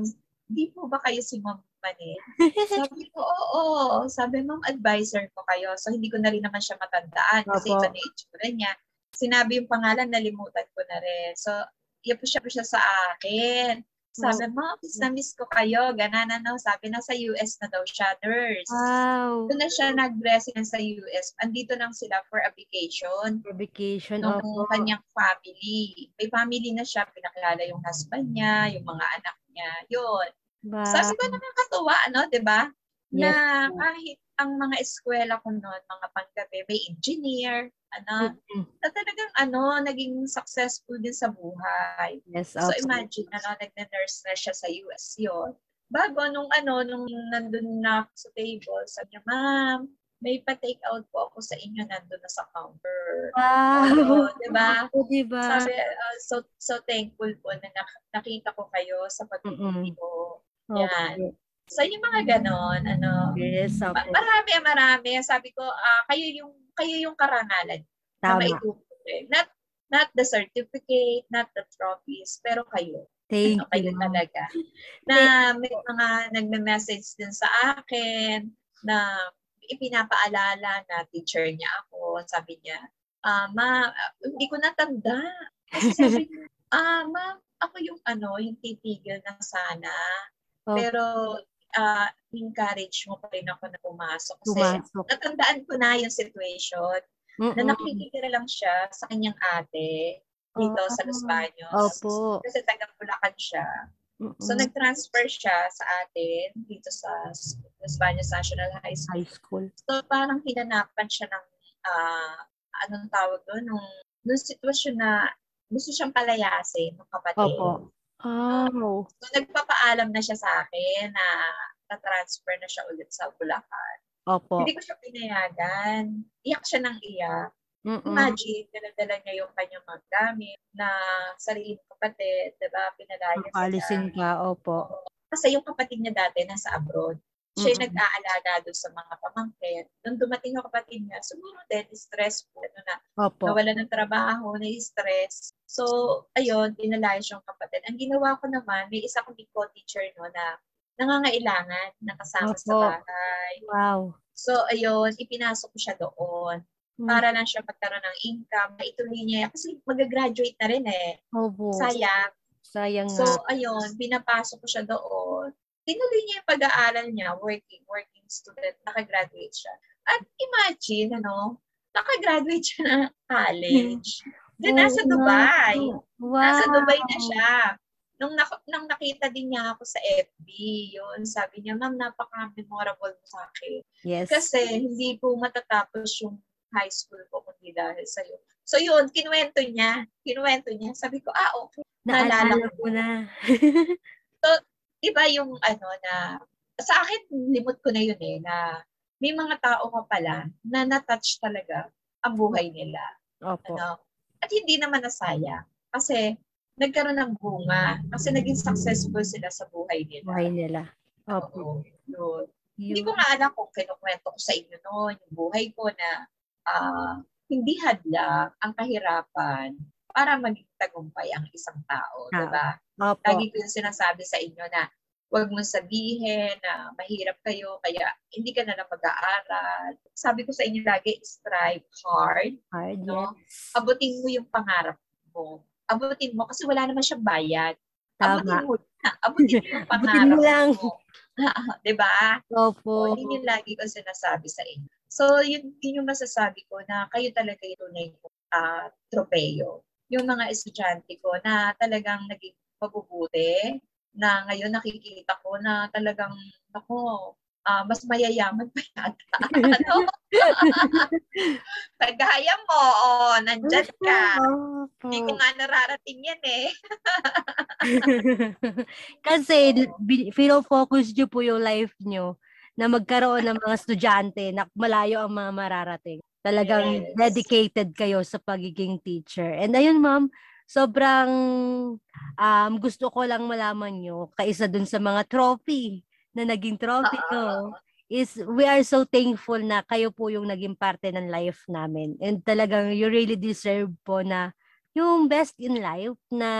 di po ba kayo si Ma'am Manil? Sabi ko, oo. Sabi, ma'am, advisor ko kayo. So, hindi ko na rin naman siya matandaan kasi Opo. iba na itsura niya. Sinabi yung pangalan, nalimutan ko na rin. So, iyan po siya po siya sa akin. Sabi, ma'am, miss na miss ko kayo. Ganan ano. Sabi, nasa US na daw siya, nurse. Wow. Doon na siya nag-resident sa US. Andito lang sila for a vacation For vacation, ng opo. kanyang family. May family na siya, pinakilala yung husband niya, yung mga anak niya. Yun. Wow. Sabi ko nakakatuwa, ano, 'di ba? Na Yes. kahit ang mga eskwela ko noon, mga panggabi, may engineer, ano, Mm-mm. na talagang ano, naging successful din sa buhay. Yes, So opo. imagine, ano, nagne-nurse na siya sa US yun. Bago, nung ano, nung nandun na ako sa table, sabi niya, ma'am, may pa-take out po ako sa inyo, nandun na sa counter. Wow. Oo, 'di ba? Oo, diba? Sabi, uh, so, so thankful po na nak- nakita ko kayo sa Mm-mm. ko. Opo. yan. So, yung mga ganon, ano, Yes, ma- marami, marami. Sabi ko, ah, kayo yung, kayo yung karangalan na Tama. maitutuloy. Not, Not the certificate, not the trophies, pero kayo. Thank ano, kayo you. talaga. Na may mga nagme-message din sa akin na ipinapaalala na teacher niya ako. Sabi niya, ah, ma, hindi ko natanda. Kasi sabi niya, ah, ma, ako yung ano, yung titigil na sana. Oh. Pero ah, encourage mo pa rin ako na pumasok. Kasi Pumasok. natandaan ko na yung situation na Mm-mm. nakikitira lang siya sa kanyang ate dito sa Los Baños. Opo. Kasi taga Bulacan siya. Mm-mm. So nag-transfer siya sa atin dito sa Los Baños National High School. high school. So parang hinanapan siya ng ah, anong tawag doon nung nung sitwasyon na gusto siyang palayasin ng kapatid. Opo. Oh. So nagpapaalam na siya sa akin na na-transfer na siya ulit sa Bulacan. Opo. Hindi ko siya pinayagan. Iyak siya ng iyak. Mm-mm. Imagine, daladala niya yung kanyang mga gamit na sariling kapatid, di ba? Pinalayas Paalisin siya. ka. Opo. Kasi yung kapatid niya dati nasa abroad. Siya yung Mm-mm. nag-aalaga doon sa mga pamangkin. Nung dumating yung kapatid niya, siguro din, stressful. Ano na, Opo. nawala ng trabaho, na-stress. So, ayun, pinalayas yung kapatid. Ang ginawa ko naman, may isa kong co-teacher no, na nangangailangan na kasama sa Opo. bahay. Wow. So, ayun, ipinasok ko siya doon Mm. para lang siya magkaroon ng income, maituloy niya. Kasi mag-graduate na rin eh. Opo. Sayang. Sayang So, nga. ayun, pinapasok ko siya doon. Tinuloy niya yung pag-aaral niya, working, working student, nakagraduate siya. At imagine, ano, nakagraduate siya ng college. Then, nasa Oo nga Dubai. Wow. Nasa Dubai na siya. Nung, nak- nung nakita din niya ako sa FB, yun, sabi niya, ma'am, napaka-memorable mo sa akin. Yes. Kasi hindi po matatapos yung high school ko kundi dahil sa'yo. So yun, kinuwento niya. Kinuwento niya. Sabi ko, ah, okay. naalala ko. ko na. Iba yung ano na, sa akin, limot ko na yun eh, na may mga tao ka pala na na-touch talaga ang buhay nila. Opo. Ano? At hindi naman nasaya. Kasi nagkaroon ng bunga. Kasi naging successful sila sa buhay nila. Buhay nila. Opo. Oo, yun. Hindi ko nga alam kung kinukwento ko sa inyo noon, yung buhay ko na ah, hindi hadlang ang kahirapan para maging tagumpay ang isang tao, Tao. di ba? Opo. Lagi ko yung sinasabi sa inyo na huwag mo sabihin na mahirap kayo, kaya hindi ka na lang mag-aaral. Sabi ko sa inyo lagi, strive hard, Hard, no? yes. abutin mo yung pangarap mo. Abutin mo kasi wala naman siyang bayad. Abutin Tama. mo, abutin mo yung Abutin pangarap mo lang. mo. 'Di ba? Opo. O, yun yung lagi ko sinasabi sa inyo. So, yun, yun yung masasabi ko na kayo talaga yung tunay uh, tropeyo. Yung mga estudyante ko na talagang naging mabubuti, na ngayon nakikita ko na talagang, ako, ah, mas mayayaman pa yata. ano? Kagaya mo, oh, nandyan ka. Hindi ko nga nararating yan eh. Kasi fino-focus nyo po yung life nyo na magkaroon ng mga estudyante na malayo ang mga mararating. Talagang Yes. dedicated kayo sa pagiging teacher. And ayun ma'am, sobrang um, gusto ko lang malaman nyo, kaisa dun sa mga trophy na naging trophy no, is we are so thankful na kayo po yung naging parte ng life namin. And talagang you really deserve po na yung best in life na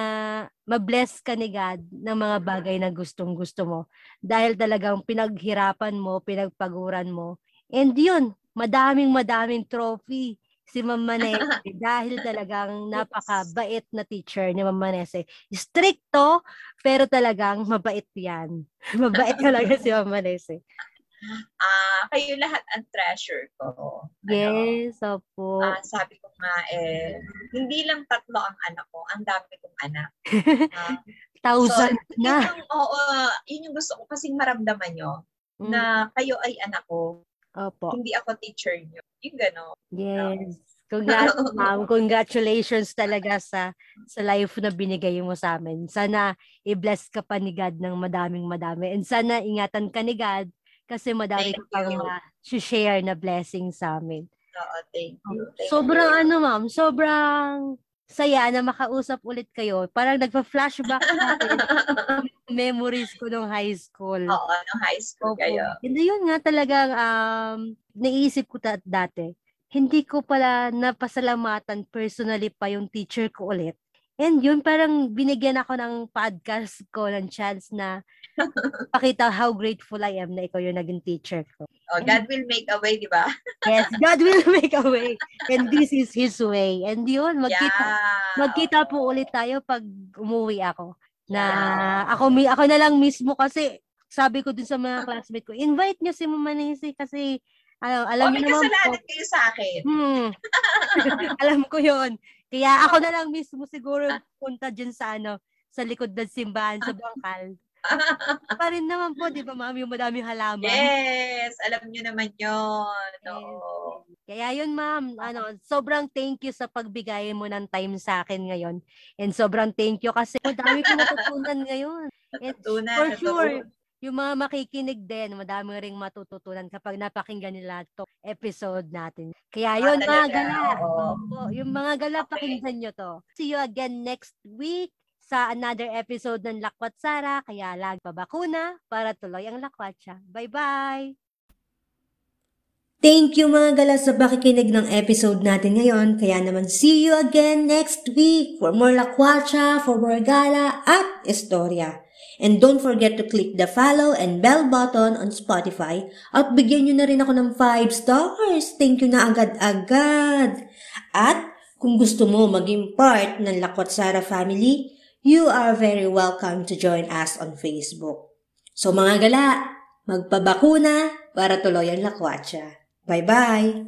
mabless ka ni God ng mga bagay na gustong gusto mo. Dahil talagang pinaghirapan mo, pinagpaguran mo. And yun, madaming madaming trophy si Ma'am Manese dahil talagang napakabait na teacher ni Ma'am Manese. Stricto, pero talagang mabait yan. mabait talaga si Ma'am Manese. Ah, kayo lahat ang treasure ko. Ano? Yes, opo. Ah, sabi ko nga eh, hindi lang tatlo ang anak ko, ang dami kong anak. Ah, Thousand yun na. yung, oo, yun yung gusto ko kasing maramdaman nyo, Mm, na kayo ay anak ko, Opo. hindi ako teacher nyo. Yung gano'n. Yes. Congrats, ma'am. Congratulations talaga sa sa life na binigay mo sa amin. Sana i-bless ka pa ni God ng madaming madami. And sana ingatan ka ni God kasi madami Thank ka pang you. ma-share na blessing sa amin. Oo, thank you. Thank Sobrang you. ano, ma'am, sobrang saya na makausap ulit kayo. Parang nagpa-flashback memories ko nung high school. Oo, no high school Opo. kayo. Hindi yun nga talagang um, naisip ko ta- dati. hindi ko pala napasalamatan personally pa yung teacher ko ulit. And yun, parang binigyan ako ng podcast ko ng chance na pakita how grateful I am na ikaw yung naging teacher ko. Oh, God will make a way, di ba? Yes, God will make a way. And this is His way. And yun, magkita, Yeah. magkita po ulit tayo pag umuwi ako. Na Yeah. ako, mi- ako na lang mismo kasi sabi ko dun sa mga classmate ko, invite nyo si Mama Nancy kasi ano, alam oh, niyo naman po, kasalanan kayo sa akin. Hmm. Alam ko yon. Kaya ako na lang mismo siguro punta dyan sa ano, sa likod ng simbahan sa bangkal. Pa rin naman po, di ba ma'am, yung madaming halaman. Yes, alam niyo naman yon. Oo. Kaya yun ma'am, ano, sobrang thank you sa pagbigay mo ng time sa akin ngayon. And sobrang thank you kasi madami ko natutunan ngayon. And Natutunan, for sure, yung mga makikinig din, madami ring matututunan kapag napakinggan nila to episode natin. Kaya Ah, yun mga talaga, gala. Opo, yung mga gala, Okay. pakinggan nyo to. See you again next week sa another episode ng Lakwat Sara. Kaya lag pabakuna para tuloy ang lakwat siya. Bye-bye! Thank you mga gala sa pakikinig ng episode natin ngayon. Kaya naman see you again next week for more lakwacha, for more gala at istorya. And don't forget to click the follow and bell button on Spotify at bigyan nyo na rin ako ng 5 stars. Thank you na agad-agad. At kung gusto mo maging part ng Lakwat Sara family, you are very welcome to join us on Facebook. So mga gala, magpabakuna para tuloy ang lakwatsa. Bye-bye!